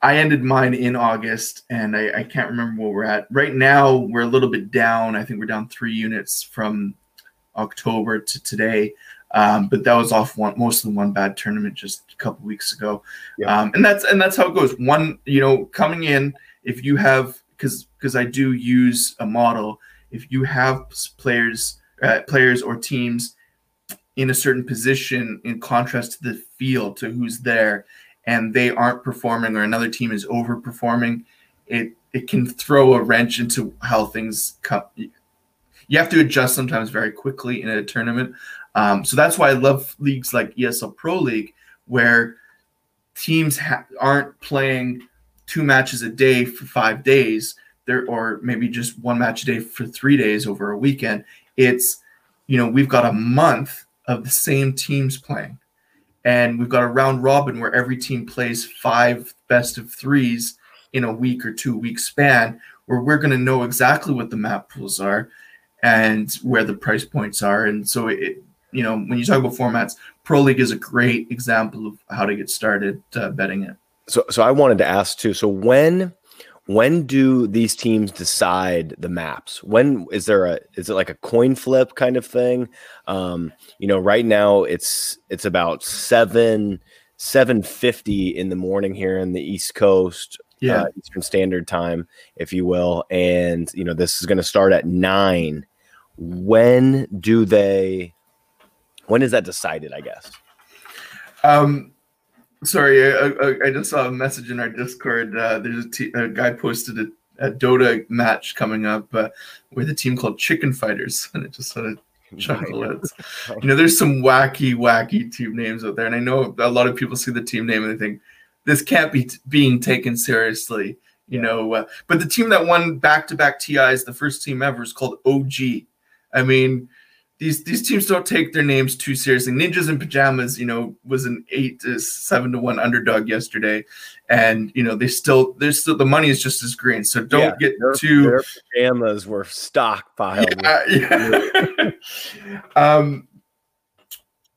I ended mine in August, and I, I can't remember where we're at right now. We're a little bit down. I think we're down three units from October to today. Um, but that was off one mostly one bad tournament just a couple weeks ago. Yeah. Um, and that's and that's how it goes. One, you know, coming in, if you have because because I do use a model. If you have players, uh, players or teams in a certain position in contrast to the field to who's there, and they aren't performing, or another team is overperforming, it it can throw a wrench into how things come. You have to adjust sometimes very quickly in a tournament. Um, so that's why I love leagues like ESL Pro League, where teams ha- aren't playing two matches a day for five days. There or maybe just one match a day for three days over a weekend. It's you know we've got a month of the same teams playing. And we've got a round robin where every team plays five best of threes in a week or two week span where we're going to know exactly what the map pools are and where the price points are. And so it you know when you talk about formats pro league is a great example of how to get started uh, betting it so, so I wanted to ask too. So when when do these teams decide the maps? When is there a is it like a coin flip kind of thing? Um, you know, right now it's it's about seven seven fifty in the morning here in the East Coast, yeah, uh, Eastern Standard Time, if you will, and you know this is going to start at nine. When do they? When is that decided? I guess. Um, Sorry, I, I, I, just saw a message in our Discord. Uh, there's a, t- a guy posted a, a, Dota match coming up uh, with a team called Chicken Fighters, and it just sort of chuckle. You know, there's some wacky, wacky team names out there, and I know a lot of people see the team name and they think this can't be t- being taken seriously. You know, uh, but the team that won back-to-back TIs, the first team ever, is called OG. I mean, these these teams don't take their names too seriously. Ninjas in pajamas, you know, was an eight to seven to one underdog yesterday, and you know they still there's still the money is just as green. So don't yeah, get their, too. Their pajamas were stockpiled. Yeah, yeah. um.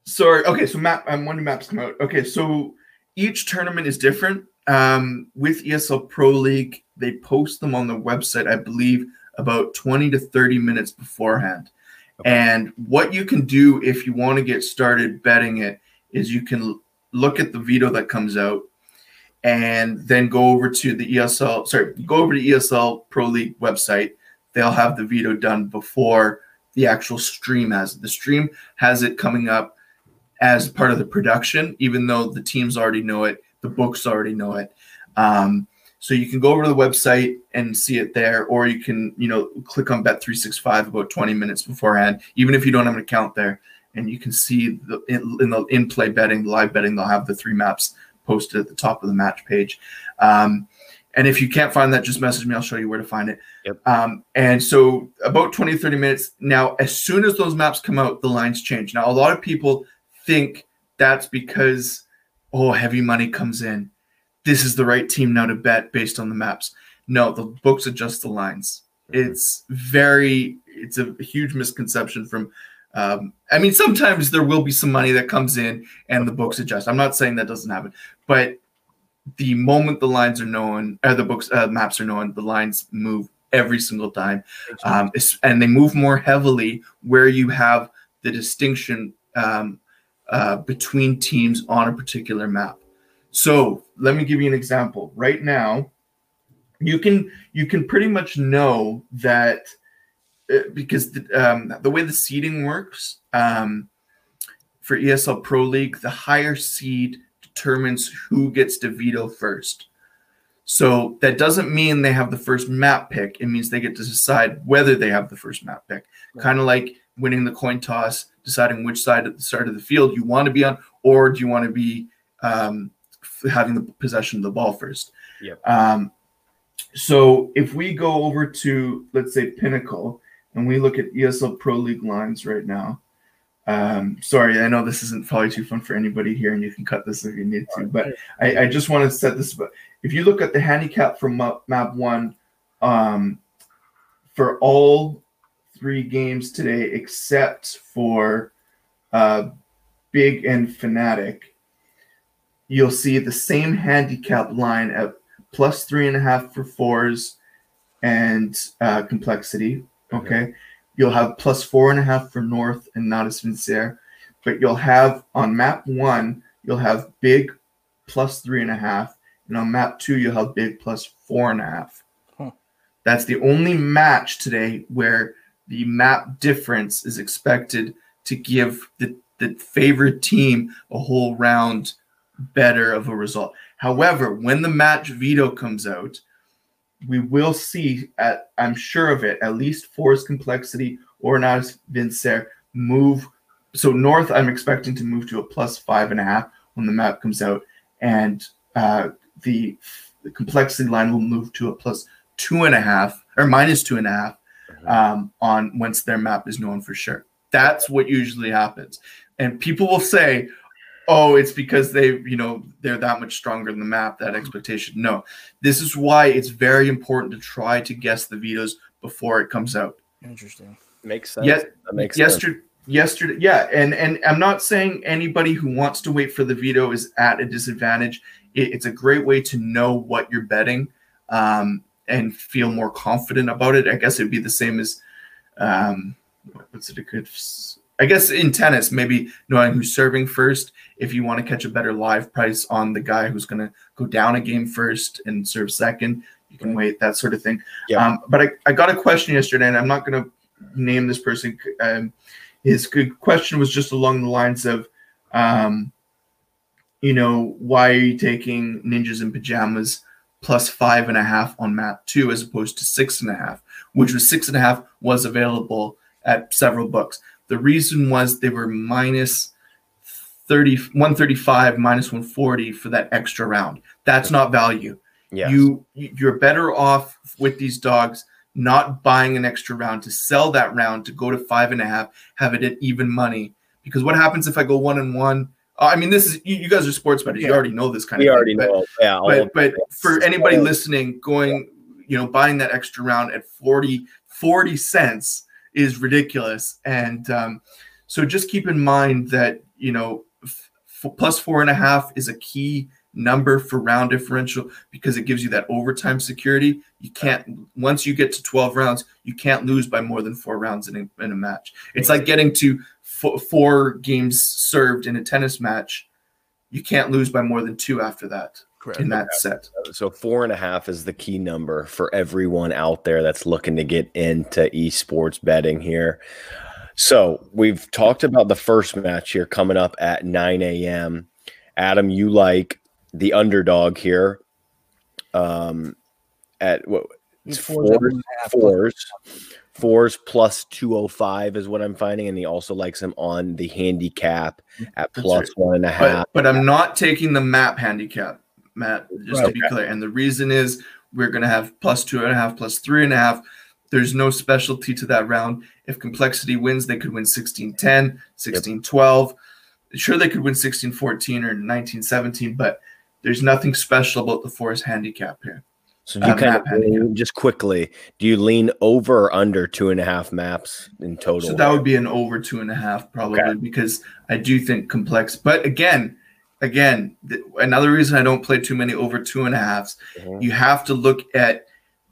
Sorry. Okay. So map. When do maps come out? Okay. So each tournament is different. Um, with ESL Pro League, they post them on the website. I believe about twenty to thirty minutes beforehand. And what you can do if you want to get started betting it is you can look at the veto that comes out and then go over to the ESL, sorry, go over to ESL Pro League website. They'll have the veto done before the actual stream has it. The stream has it coming up as part of the production, even though the teams already know it, the books already know it. Um, so you can go over to the website and see it there, or you can, you know, click on Bet365 about 20 minutes beforehand, even if you don't have an account there, and you can see the in, in the in-play betting, the live betting, they'll have the three maps posted at the top of the match page. Um, and if you can't find that, just message me. I'll show you where to find it. Yep. Um, and so about 20, 30 minutes. Now, as soon as those maps come out, the lines change. Now, a lot of people think that's because oh heavy money comes in this is the right team now to bet based on the maps. No the books adjust the lines. It's very it's a huge misconception from um, i mean sometimes there will be some money that comes in and the books adjust. I'm not saying that doesn't happen but the moment the lines are known or the books uh, maps are known the lines move every single time. Um, and they move more heavily where you have the distinction um, uh, between teams on a particular map. So let me give you an example. Right now, you can you can pretty much know that uh, because the, um, the way the seeding works um, for ESL Pro League, the higher seed determines who gets to veto first. So that doesn't mean they have the first map pick. It means they get to decide whether they have the first map pick. Right. Kind of like winning the coin toss, deciding which side at the start of the field you want to be on, or do you want to be um, having the possession of the ball first. Yep. Um, so if we go over to let's say Pinnacle and we look at ESL Pro League lines right now. Um, sorry, I know this isn't probably too fun for anybody here, and you can cut this if you need to. But I, I just want to set this. But if you look at the handicap from map, map one, um, for all three games today, except for uh, Big and Fnatic, you'll see the same handicap line at plus three and a half for forZe and uh, complexity. Okay. You'll have plus four and a half for North and Natus Vincere. But you'll have on map one, you'll have big plus three and a half. And on map two, you'll have big plus four and a half. Huh. That's the only match today where the map difference is expected to give the, the favorite team a whole round better of a result. However, when the match veto comes out, we will see at I'm sure of it, at least forZe Complexity or Natus Vincere move. So North, I'm expecting to move to a plus five and a half when the map comes out, and uh, the, the complexity line will move to a plus two and a half or minus two and a half um, on once their map is known for sure. That's what usually happens, and people will say, "Oh, it's because they, you know, they're that much stronger than the map." That expectation. No, this is why it's very important to try to guess the vetoes before it comes out. Interesting. Makes sense. Yes, that makes sense. yesterday, yesterday, yeah, and and I'm not saying anybody who wants to wait for the veto is at a disadvantage. It, it's a great way to know what you're betting um, and feel more confident about it. I guess it'd be the same as um, what's it a good? I guess in tennis, maybe knowing who's serving first. If you want to catch a better live price on the guy who's going to go down a game first and serve second, you can wait that sort of thing. Yeah. Um, but I, I got a question yesterday, and I'm not going to name this person. Um, his good question was just along the lines of, um, you know, why are you taking ninjas in pajamas plus five and a half on map two as opposed to six and a half, which was six and a half was available at several books. The reason was they were minus 30, 135, minus 140 for that extra round. That's not value Yes. you you're better off with these dogs not buying an extra round to sell that round to go to five and a half have it at even money because what happens if i go one and one uh, i mean this is you, you guys are sports bettors you already know this kind we of already thing, but- know. Yeah. but but for anybody listening going you know buying that extra round at 40 40 cents is ridiculous. And um, so just keep in mind that you know f- plus four and a half is a key number for round differential because it gives you that overtime security. You can't once you get to 12 rounds you can't lose by more than four rounds in a, in a match. It's like getting to f- four games served in a tennis match. You can't lose by more than two after that Correct. in that set So four and a half is the key number for everyone out there that's looking to get into esports betting here. So we've talked about the first match here coming up at 9 a.m. Adam, you like the underdog here. Um, at what it's forZe at forZe, one and a half, forZe, forZe plus 205 is what I'm finding. And he also likes him on the handicap at plus right. one and a half. but, but I'm not taking the map handicap, Matt, just to be clear. And the reason is we're going to have plus two and a half, plus three and a half. There's no specialty to that round. If complexity wins, they could win 16 10, 16 12. sure they could win 16 14 or 19 17, but there's nothing special about the forZe handicap here. So you uh, kind of just quickly, do you lean over or under two and a half maps in total? So that would be an over two and a half probably okay. because I do think complex. But again, again, th- another reason I don't play too many over two and a halves, mm-hmm. you have to look at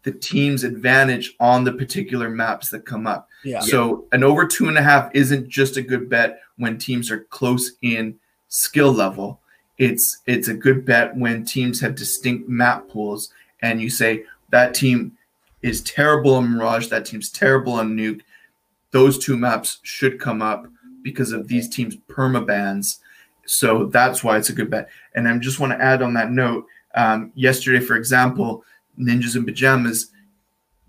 the team's advantage on the particular maps that come up. Yeah. So an over two and a half isn't just a good bet when teams are close in skill level. It's it's a good bet when teams have distinct map pools and you say that team is terrible on Mirage, that team's terrible on Nuke. Those two maps should come up because of these teams' permabans. So that's why it's a good bet. And I just want to add on that note. Um, yesterday, for example, ninjas in pajamas,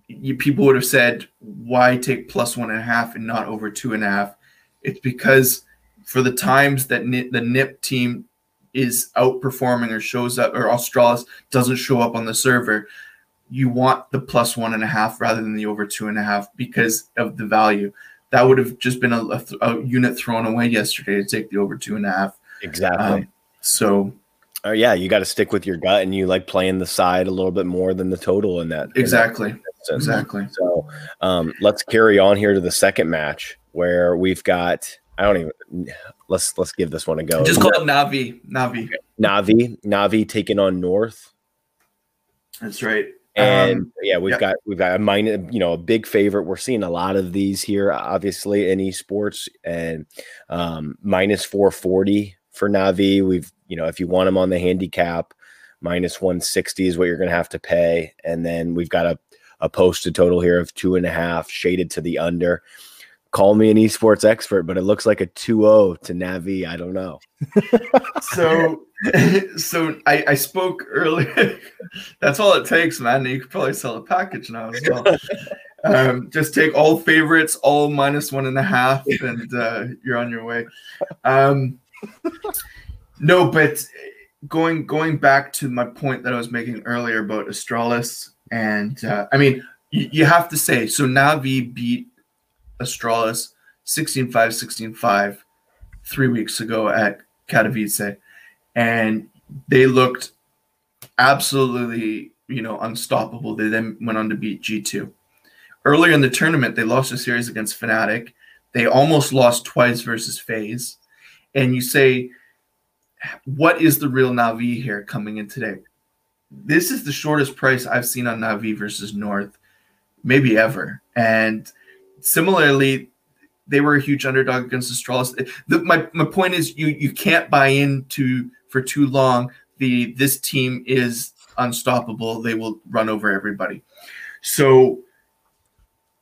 you, people would have said, why take plus one and a half and not over two and a half? It's because for the times that the NIP team is outperforming or shows up, or Astralis doesn't show up on the server, you want the plus one and a half rather than the over two and a half because of the value. That would have just been a, a, a unit thrown away yesterday to take the over two and a half. Exactly. Um, so Oh yeah, you got to stick with your gut, and you like playing the side a little bit more than the total in that. Exactly. In that exactly. So um, let's carry on here to the second match where we've got. I don't even. Let's let's give this one a go. Just call it Navi. Navi. Navi. Navi taking on North. That's right. And um, yeah, we've got we've got a minor, you know, a big favorite. We're seeing a lot of these here, obviously in esports, and um, minus four forty for Navi. We've you know, if you want them on the handicap, minus 160 is what you're going to have to pay. And then we've got a, a posted total here of two and a half shaded to the under. Call me an esports expert, but it looks like a 2-0 to Navi. I don't know. so so I, I spoke earlier. That's all it takes, man. You could probably sell a package now as well. Um, just take all favorites, all minus one and a half, and uh, you're on your way. Um, no, but going going back to my point that I was making earlier about Astralis, and uh, I mean, you, you, have to say so. Navi beat Astralis 16-5, 16-5 three weeks ago at Katowice, and they looked absolutely, you know, unstoppable. They then went on to beat G2. Earlier in the tournament, they lost a series against Fnatic. They almost lost twice versus FaZe. And you say what is the real Navi here coming in today? This is the shortest price I've seen on Navi versus North, maybe ever. And similarly, they were a huge underdog against Astralis. The, my, my point is you you can't buy into for too long the this team is unstoppable. They will run over everybody. So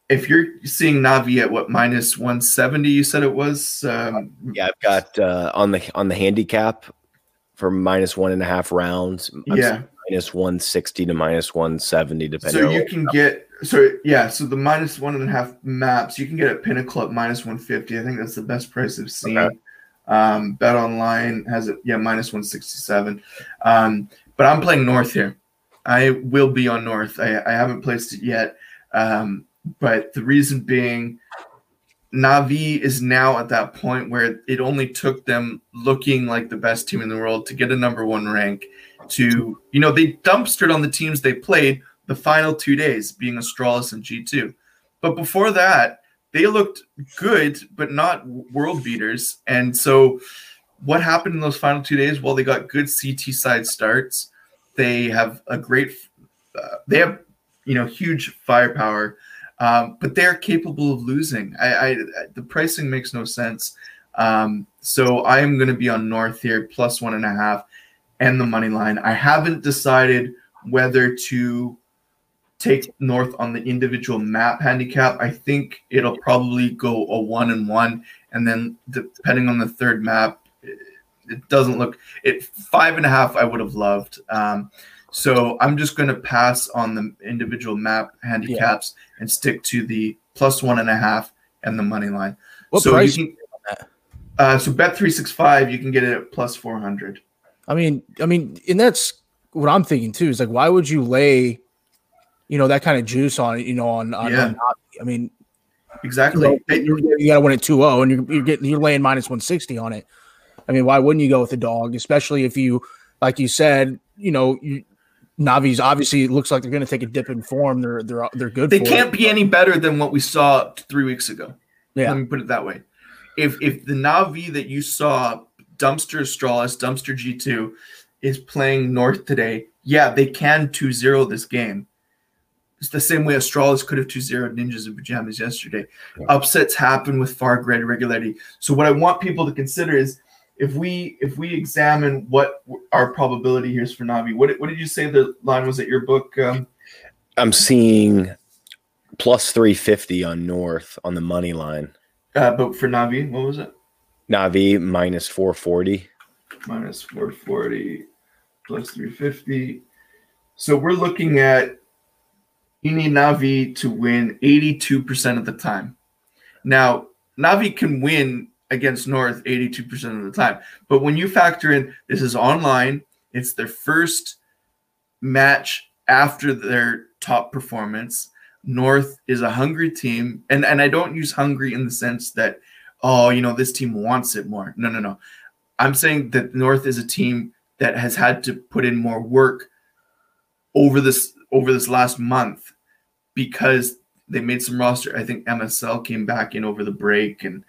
if you're seeing Navi at what minus 170, you said it was. Um, yeah, I've got uh, on the on the handicap for minus one and a half rounds. I'm yeah, minus 160 to minus 170, depending. So you can get so yeah, so the minus one and a half maps you can get at Pinnacle at minus 150. I think that's the best price I've seen. Okay. Um, Bet Online has it, yeah, minus 167. Um, but I'm playing North here. I will be on North. I, I haven't placed it yet. Um, but the reason being, Navi is now at that point where it only took them looking like the best team in the world to get a number one rank. To you know, they dumpstered on the teams they played the final two days, being Astralis and G2. But before that, they looked good, but not world beaters. And so, what happened in those final two days? Well, they got good CT side starts. They have a great, uh, they have you know huge firepower um, but they're capable of losing. I, I, the pricing makes no sense. Um, so I am going to be on North here plus one and a half and the money line. I haven't decided whether to take North on the individual map handicap. I think it'll probably go a one and one, and then depending on the third map, it doesn't look it five and a half. I would have loved. Um, so I'm just going to pass on the individual map handicaps yeah. and stick to the plus one and a half and the money line. What so price? You can, uh, so bet three six five, you can get it at plus four hundred. I mean, I mean, and that's what I'm thinking too. Is like, why would you lay, you know, that kind of juice on, it, you know, on, on, yeah. on I mean, exactly. You, know, you got to win it 2-0 and you're, you're getting you're laying minus 160 on it. I mean, why wouldn't you go with the dog, especially if you, like you said, you know, you, Navi's obviously looks like they're going to take a dip in form. They're they're they're good. They can't it. be any better than what we saw three weeks ago. Yeah, let me put it that way. If if the Navi that you saw, dumpster Astralis, dumpster G two, is playing North today, yeah, they can 2-0 this game. It's the same way Astralis could have 2-0 Ninjas in Pajamas yesterday. Yeah. Upsets happen with far greater regularity. So what I want people to consider is if we if we examine what our probability here is for Navi, what, what did you say the line was at your book? Um, I'm seeing plus 350 on North on the money line. Uh, but for Navi, what was it? Navi minus 440. Minus 440 plus 350. So we're looking at you need Navi to win 82% of the time. Now, Navi can win against North 82% of the time. But when you factor in this is online, it's their first match after their top performance. North is a hungry team. And, and I don't use hungry in the sense that, oh, you know, this team wants it more. No, no, no. I'm saying that North is a team that has had to put in more work over this over this last month because they made some roster. I think MSL came back in over the break and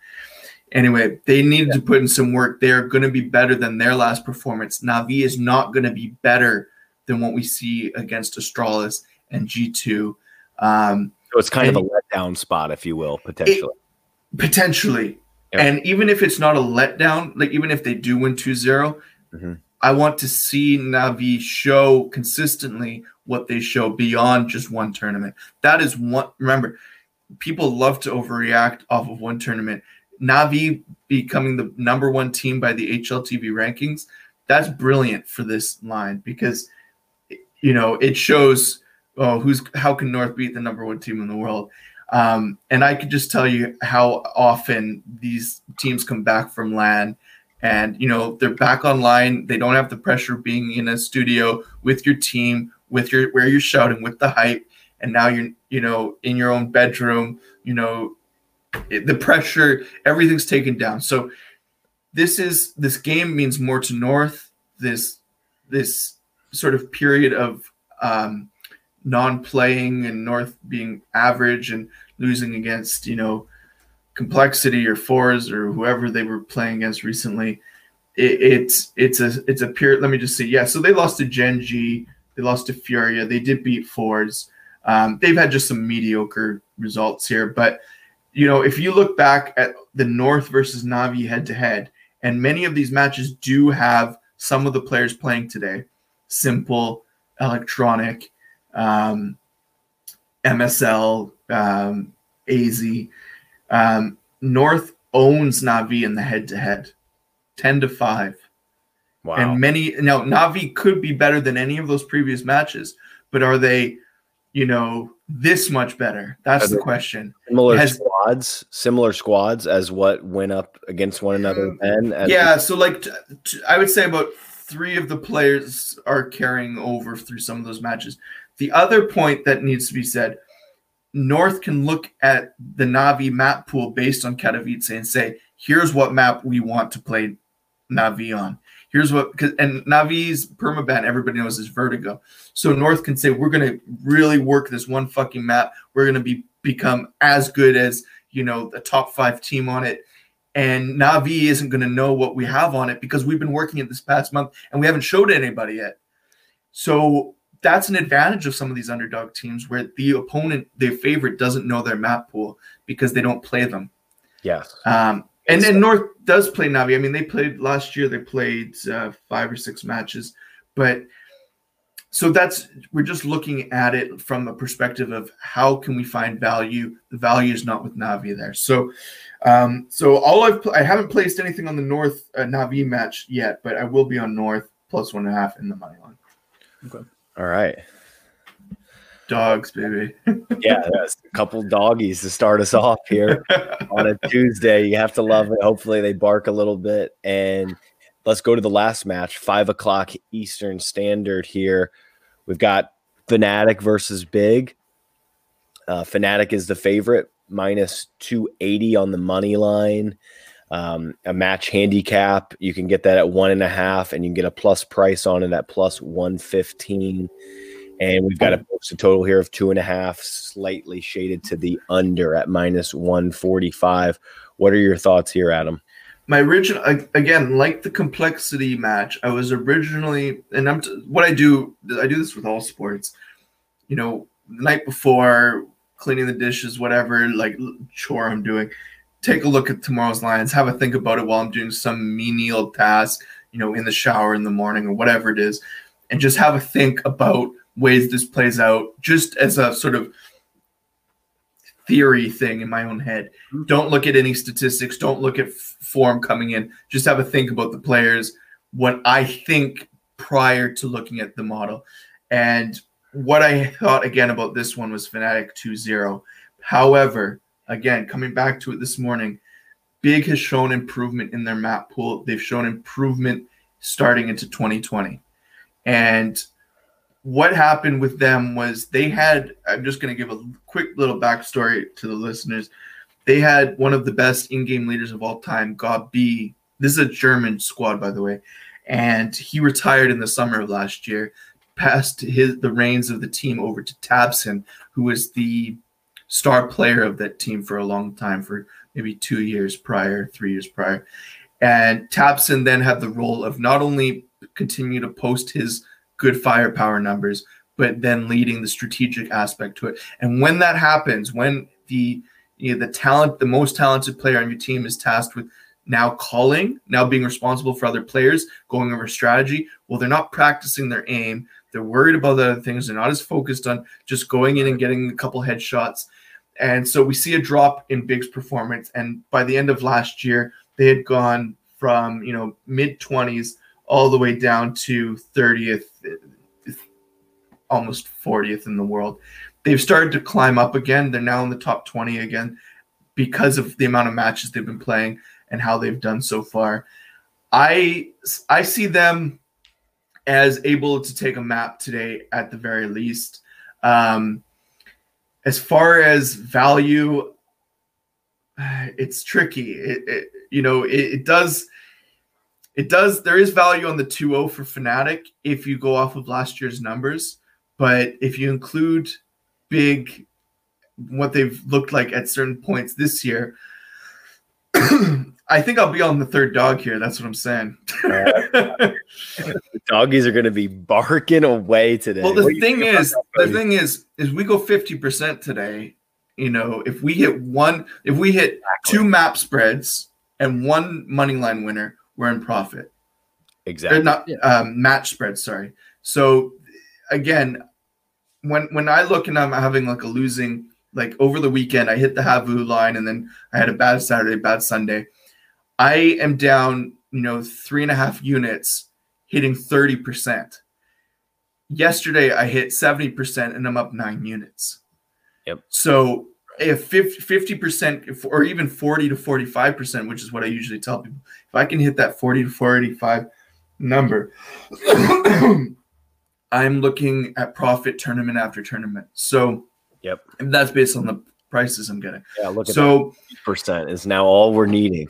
Anyway, they needed yeah. to put in some work. They're going to be better than their last performance. Navi is not going to be better than what we see against Astralis and G2. Um, so it's kind of a letdown spot, if you will, potentially. It, potentially. Yeah. And even if it's not a letdown, like even if they do win 2 0, mm-hmm. I want to see Navi show consistently what they show beyond just one tournament. That is one. Remember, people love to overreact off of one tournament. Navi becoming the number one team by the HLTV rankings, that's brilliant for this line because you know it shows oh who's how can North beat the number one team in the world. Um, and I could just tell you how often these teams come back from LAN and you know they're back online. They don't have the pressure of being in a studio with your team, with your where you're shouting, with the hype, and now you're you know in your own bedroom, you know the pressure, everything's taken down. So this is this game means more to North. This this sort of period of um, non-playing and North being average and losing against you know complexity or forZe or whoever they were playing against recently. It, it's it's a it's a period. Let me just see. Yeah, so they lost to Gen G. They lost to Furia. They did beat forZe. Um, they've had just some mediocre results here, but you know, if you look back at the North versus Navi head to head, and many of these matches do have some of the players playing today s1mple, electronic, um, MSL, um, AZ. Um, North owns Navi in the head to head, 10 to 5. Wow. And many, now, Navi could be better than any of those previous matches, but are they you know, this much better? That's the question. Similar Has, squads, similar squads as what went up against one another then. Yeah, so like t- t- I would say about three of the players are carrying over through some of those matches. The other point that needs to be said, North can look at the Navi map pool based on Katowice and say, here's what map we want to play Navi on here's what because and Navi's permaban everybody knows is vertigo. So North can say we're gonna really work this one fucking map. We're gonna be become as good as you know the top five team on it. And Navi isn't gonna know what we have on it because we've been working it this past month and we haven't showed anybody yet. So that's an advantage of some of these underdog teams where the opponent, their favorite, doesn't know their map pool because they don't play them. Yes. Um, and then North does play Navi. I mean, they played last year. They played uh, five or six matches, but so that's we're just looking at it from a perspective of how can we find value. The value is not with Navi there. So, um, so all I've I haven't placed anything on the North uh, Navi match yet, but I will be on North plus one and a half in the money line. Okay. All right dogs, baby. yeah, a couple doggies to start us off here on a Tuesday. You have to love it. Hopefully, they bark a little bit. And let's go to the last match, five o'clock Eastern Standard here. We've got Fnatic versus Big. Uh, Fnatic is the favorite, minus 280 on the money line. um, a match handicap. You can get that at one and a half, and you can get a plus price on it at plus 115. And we've got a posted total here of two and a half, slightly shaded to the under at minus 145. What are your thoughts here, Adam? My original, again, like the complexity match, I was originally, and I'm t- what I do, I do this with all sports. You know, the night before, cleaning the dishes, whatever, like chore I'm doing, take a look at tomorrow's lines, have a think about it while I'm doing some menial task, you know, in the shower in the morning or whatever it is, and just have a think about ways this plays out just as a sort of theory thing in my own head. Mm-hmm. Don't look at any statistics, don't look at form coming in. Just have a think about the players, what I think prior to looking at the model. And what I thought again about this one was Fnatic 2-0. However, again, coming back to it this morning, Big has shown improvement in their map pool. They've shown improvement starting into 2020. And what happened with them was they had, I'm just going to give a quick little backstory to the listeners. They had one of the best in game leaders of all time, GoB. This is a German squad, by the way. And he retired in the summer of last year, passed his the reins of the team over to tabseN who was the star player of that team for a long time, for maybe two years prior, three years prior. And tabseN then had the role of not only continue to post his good firepower numbers, but then leading the strategic aspect to it. And when that happens, when the you know, the talent, the most talented player on your team is tasked with now calling, now being responsible for other players, going over strategy. Well, they're not practicing their aim. They're worried about other things. They're not as focused on just going in and getting a couple headshots. And so we see a drop in Big's performance. And by the end of last year, they had gone from you know mid 20s all the way down to 30th, almost 40th in the world. They've started to climb up again. They're now in the top 20 again because of the amount of matches they've been playing and how they've done so far. I I see them as able to take a map today at the very least. Um, as far as value, it's tricky. It, it you know it, it does it does there is value on the 2-0 for Fnatic if you go off of last year's numbers, but if you include big what they've looked like at certain points this year, I think I'll be on the third dog here. That's what I'm saying. the doggies are going to be barking away today. Well, the what thing is, the thing is, is we go 50% today. You know, if we hit one, if we hit exactly. two map spreads and one money line winner, we're in profit. Exactly. Or not um, match spread. Sorry. So again, when when I look and I'm having like a losing like over the weekend, I hit the Havu line and then I had a bad Saturday, bad Sunday. I am down, you know, three and a half units, hitting 30%. Yesterday I hit 70% and I'm up nine units. Yep. So if 50 percent or even 40 to 45 percent which is what i usually tell people. If i can hit that 40 to 45 number i'm looking at profit tournament after tournament. So yep. that's based on the prices i'm getting. Yeah look at so percent is now all we're needing.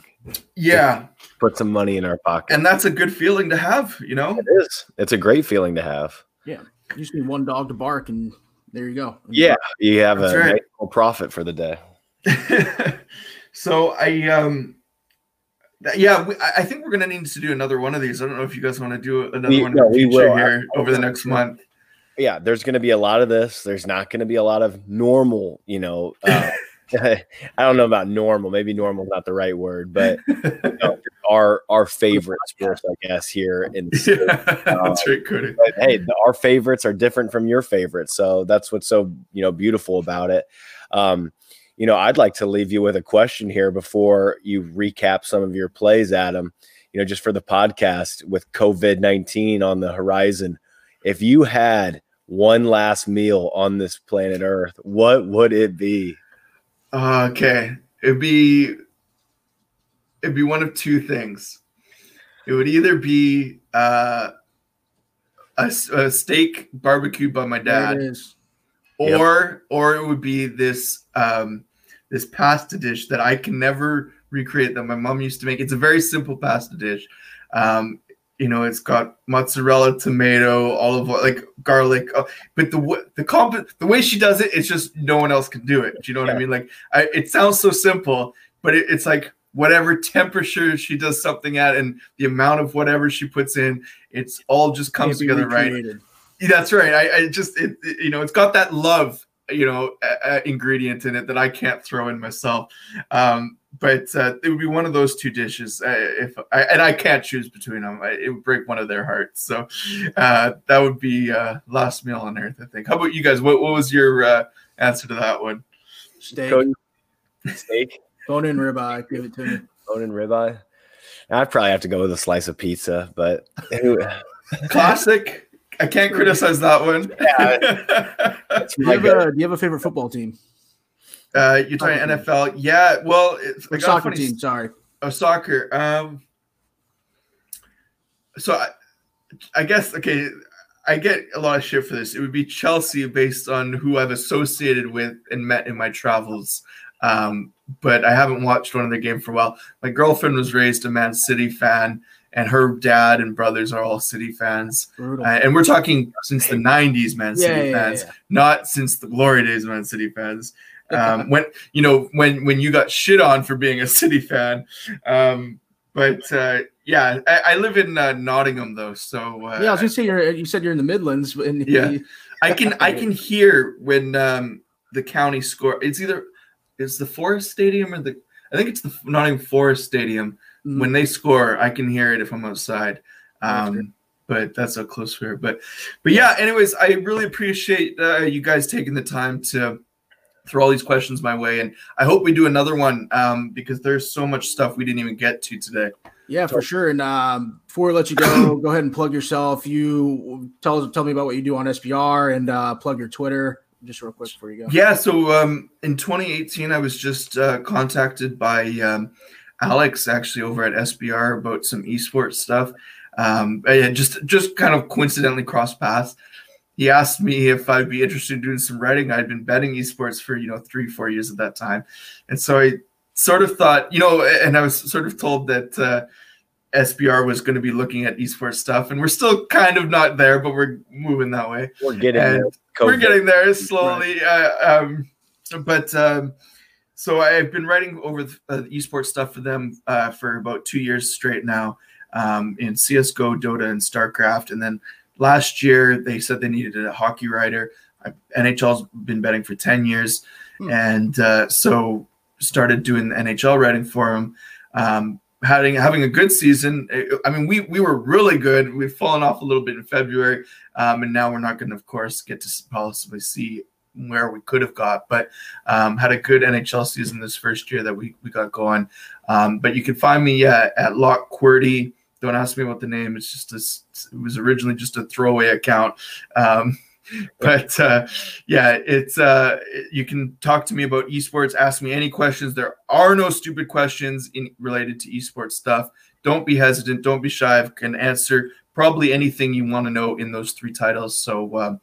Yeah. Put some money in our pocket. And that's a good feeling to have you know? It is. It's a great feeling to have. Yeah. You just need one dog to bark and there you go. Yeah, you have That's a right. profit for the day. so I um yeah, we, I think we're gonna need to do another one of these. I don't know if you guys want to do another we, one no, we will. here I, over the next month. Yeah, there's gonna be a lot of this. There's not gonna be a lot of normal, you know. Uh, I don't know about normal. Maybe normal is not the right word, but you know, our our favorite sports, I guess, here in the yeah, um, that's right, Cody. But hey, the, our favorites are different from your favorites, so that's what's so you know beautiful about it. Um, you know, I'd like to leave you with a question here before you recap some of your plays, Adam. You know, just for the podcast with COVID nineteen on the horizon, if you had one last meal on this planet Earth, what would it be? okay, it'd be it'd be one of two things. It would either be uh, a, a steak barbecue by my dad, or yep. or it would be this um, this pasta dish that I can never recreate that my mom used to make. It's a very simple pasta dish. Um, you know, it's got mozzarella, tomato, olive oil, like garlic. Uh, but the the comp the way she does it, it's just no one else can do it. Do you know what yeah. I mean? Like, I, it sounds so simple, but it, it's like whatever temperature she does something at, and the amount of whatever she puts in, it's all just comes together recreated. right. That's right. I, I just it, it, you know, it's got that love you know uh, ingredient in it that I can't throw in myself. Um, but uh, it would be one of those two dishes uh, if I, and I can't choose between them. I, it would break one of their hearts. So uh, that would be uh, last meal on earth. I think. How about you guys? What, what was your uh, answer to that one? Steak. Steak. Bone in ribeye. Give it to me. Bone in ribeye. I'd probably have to go with a slice of pizza, but classic. I can't criticize that one. Yeah. do, you have a, do you have a favorite football team? Uh, you're talking NFL, yeah. Well, it's like soccer team. Sorry, oh soccer. Um, so I, I guess okay. I get a lot of shit for this. It would be Chelsea based on who I've associated with and met in my travels. Um, but I haven't watched one of their game for a while. My girlfriend was raised a Man City fan, and her dad and brothers are all City fans. Uh, and we're talking since the '90s, Man City yeah, yeah, fans, yeah. not since the glory days, of Man City fans um, when you know when when you got shit on for being a City fan. Um, but uh, yeah, I, I, live in uh, Nottingham though, so uh, yeah. I was gonna say you're. You said you're in the Midlands, and yeah, I can I can hear when um, the county score. It's either it's the Forest Stadium or the I think it's the Nottingham Forest Stadium. Mm-hmm. When they score, I can hear it if I'm outside. Um, but that's how close we are. But but yeah. Anyways, I really appreciate uh, you guys taking the time to throw all these questions my way. And I hope we do another one um, because there's so much stuff we didn't even get to today. Yeah, for sure. And um, before we let you go, go ahead and plug yourself. You tell us tell me about what you do on SBR and uh, plug your Twitter just real quick before you go. Yeah. So um, in 2018, I was just uh, contacted by um, Alex actually over at SBR about some esports stuff. Um, just just kind of coincidentally crossed paths he asked me if I'd be interested in doing some writing. I'd been betting esports for, you know, three, four years at that time. And so I sort of thought, you know, and I was sort of told that uh, SBR was going to be looking at esports stuff. And we're still kind of not there, but we're moving that way. We're getting and there. We're getting there slowly. Uh, um, but um, so I've been writing over the, uh, esports stuff for them uh, for about two years straight now um, in CSGO, Dota, and StarCraft. And then Last year, they said they needed a hockey writer. NHL's been betting for 10 years. Hmm. And uh, so started doing the NHL writing for them. Um, having having a good season. I mean, we we were really good. We've fallen off a little bit in February, um, and now we're not going to, of course, get to possibly see where we could have got. But um, had a good NHL season this first year that we we got going. Um, but you can find me uh, at Locke QWERTY don't ask me about the name. It's just it was originally just a throwaway account. Um, but uh, yeah, it's uh, you can talk to me about esports. Ask me any questions. There are no stupid questions in related to esports stuff. Don't be hesitant. Don't be shy. I can answer probably anything you want to know in those three titles. So. Um,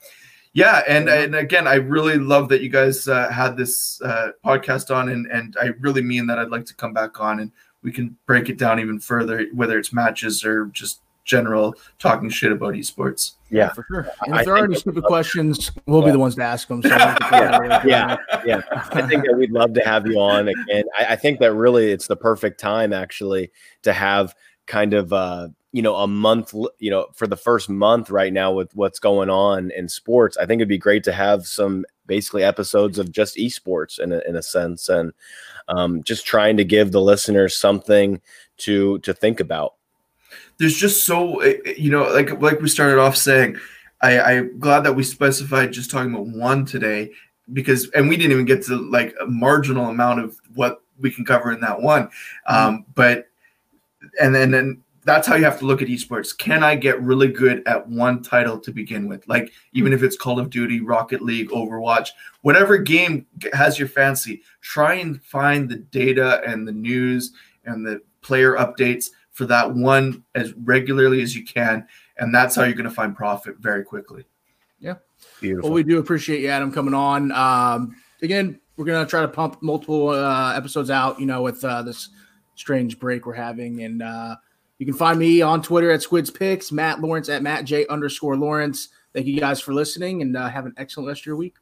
yeah, and and again, I really love that you guys uh, had this uh, podcast on, and and I really mean that. I'd like to come back on and we can break it down even further, whether it's matches or just general talking shit about esports. Yeah, for sure. And if I there are any stupid questions, we'll yeah. be the ones to ask them. So yeah, yeah, yeah. I think that we'd love to have you on again. I, I, think that really it's the perfect time actually to have kind of uh, you know a month you know for the first month right now with what's going on in sports. I think it'd be great to have some basically episodes of just esports in a, in a sense and um, just trying to give the listeners something to to think about there's just so eh, eh, you know like like we started off saying I, i'm glad that we specified just talking about one today because and we didn't even get to like a marginal amount of what we can cover in that one um, but and then and that's how you have to look at esports. Can I get really good at one title to begin with? Like even if it's Call of Duty, Rocket League, Overwatch, whatever game has your fancy, try and find the data and the news and the player updates for that one as regularly as you can, and that's how you're going to find profit very quickly. Yeah, beautiful. Well, we do appreciate you, Adam, coming on. Um, again, we're going to try to pump multiple uh, episodes out. You know, with uh, this strange break we're having. And uh, you can find me on Twitter at Squids Picks, Matt Lawrence at Matt J underscore Lawrence. Thank you guys for listening and uh, have an excellent rest of your week.